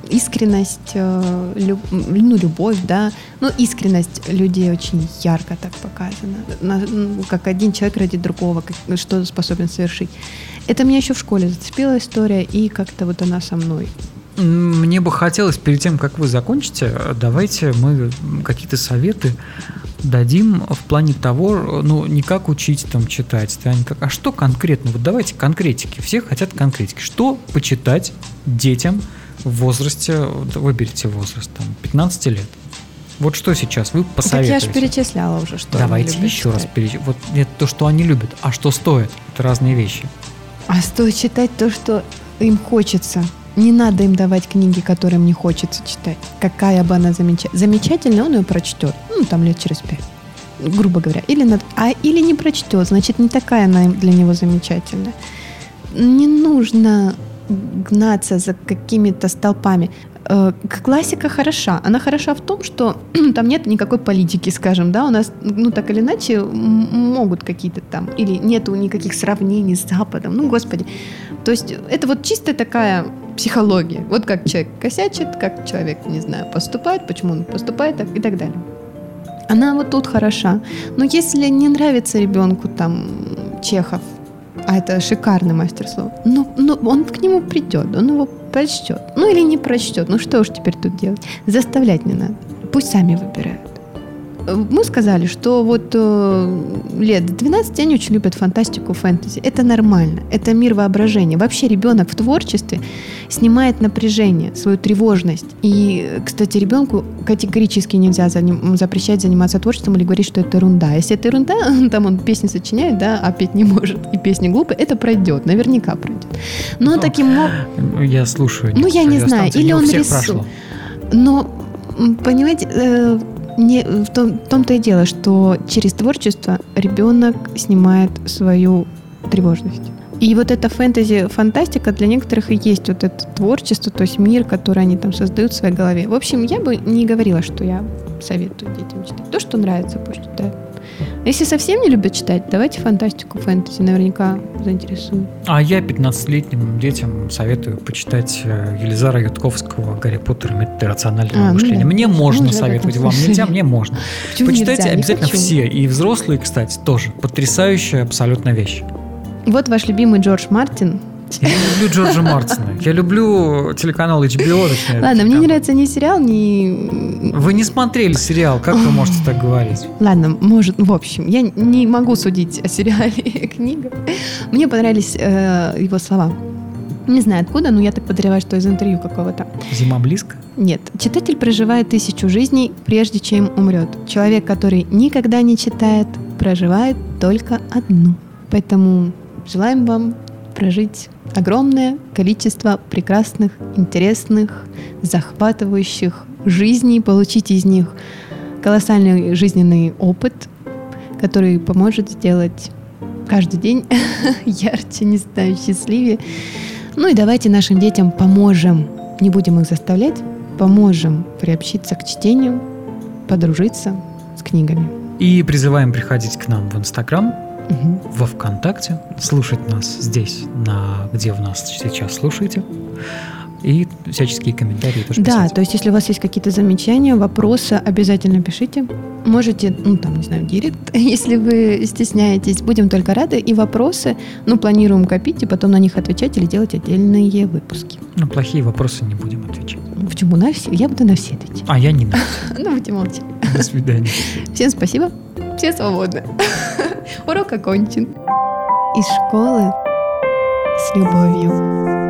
S1: искренность, э, лю- ну, любовь, да, ну, искренность людей очень ярко так показана, На- ну, как один человек ради другого, как- что способен совершить. Это меня еще в школе зацепила история, и как-то вот она со мной.
S2: Мне бы хотелось, перед тем, как вы закончите, давайте мы какие-то советы дадим в плане того, ну, не как учить там читать, да, не как- а что конкретно? Вот давайте конкретики. Все хотят конкретики. Что почитать детям в возрасте, выберите возраст, там, 15 лет. Вот что сейчас вы
S1: Так
S2: посоветуете?
S1: я же перечисляла уже, что
S2: Давайте еще раз
S1: читать.
S2: переч... Вот это то, что они любят, а что стоит. Это разные вещи.
S1: А стоит читать то, что им хочется. Не надо им давать книги, которые им не хочется читать. Какая бы она замечательная. Замечательная, он ее прочтет. Ну, там лет через пять. Грубо говоря. Или, над... а, или не прочтет. Значит, не такая она для него замечательная. Не нужно гнаться за какими-то столпами. Э, Классика хороша. Она хороша в том, что там нет никакой политики, скажем, да, у нас, ну, так или иначе, могут какие-то там, или нету никаких сравнений с Западом, ну, господи. То есть это вот чистая такая психология. Вот как человек косячит, как человек, не знаю, поступает, почему он поступает так, и так далее. Она вот тут хороша. Но если не нравится ребенку там Чехов, а это шикарный мастер слова, ну, ну он к нему придет, он его прочтет. Ну или не прочтет. Ну что уж теперь тут делать? Заставлять не надо. Пусть сами выбирают. Э, Мы сказали, что вот э, лет до 12 они очень любят фантастику, фэнтези. Это нормально. Это мир воображения. Вообще ребенок в творчестве снимает напряжение, свою тревожность. И, кстати, ребенку категорически нельзя заним- запрещать заниматься творчеством или говорить, что это ерунда. Если это ерунда, там он песни сочиняет, да, а петь не может, и песни глупые, это пройдет, наверняка пройдет. Но
S2: Ну,
S1: таким мо-
S2: Я слушаю.
S1: Ну, я не знаю. Или он рисует. Но, понимаете, э, не, в, том, в том-то и дело, что через творчество ребенок снимает свою тревожность. И вот эта фэнтези, фантастика для некоторых и есть вот это творчество, то есть мир, который они там создают в своей голове. В общем, я бы не говорила, что я советую детям читать. То, что нравится, пусть читают. Если совсем не любят читать, давайте фантастику, фэнтези, наверняка заинтересует.
S2: А я 15-летним детям советую почитать э, Елизара Ютковского «Гарри Поттер и метод рационального
S1: А, ну
S2: мышления».
S1: да.
S2: Мне можно
S1: Уже в этом
S2: советовать, вам нельзя, мне можно.
S1: Почему
S2: Почитайте
S1: нельзя? Не
S2: обязательно
S1: хочу.
S2: все, и взрослые, кстати, тоже. Потрясающая абсолютно вещь.
S1: Вот ваш любимый Джордж Мартин
S2: Я не люблю Джорджа Мартина. Я люблю телеканал HBO. точнее,
S1: Ладно, мне не нравится ни сериал, ни...
S2: Вы не смотрели сериал, как вы можете так говорить?
S1: Ладно, может, в общем, я не могу судить о сериале и книгах. Мне понравились э, его слова. Не знаю откуда, но я так подозреваю, что из интервью какого-то.
S2: Зима близко?
S1: Нет, читатель проживает тысячу жизней, прежде чем умрет. Человек, который никогда не читает, проживает только одну. Поэтому желаем вам прожить огромное количество прекрасных, интересных, захватывающих жизней, получить из них колоссальный жизненный опыт, который поможет сделать каждый день ярче, не знаю, счастливее. Ну и давайте нашим детям поможем, не будем их заставлять, поможем приобщиться к чтению, подружиться с книгами.
S2: И призываем приходить к нам в Инстаграм, Во ВКонтакте, слушать нас здесь, на где вы нас сейчас слушаете, и всяческие комментарии тоже
S1: Да,
S2: писать.
S1: то есть если у вас есть какие-то замечания, вопросы, обязательно пишите. Можете, ну там, не знаю, директ, если вы стесняетесь. Будем только рады. И вопросы, ну, планируем копить и потом на них отвечать или делать отдельные выпуски.
S2: На плохие вопросы не будем отвечать.
S1: В Почему на все? Я буду на все отвечать.
S2: А я не буду.
S1: Ну, будете молчать.
S2: До свидания.
S1: Всем спасибо. Все свободны. Урок окончен. Из школы с любовью.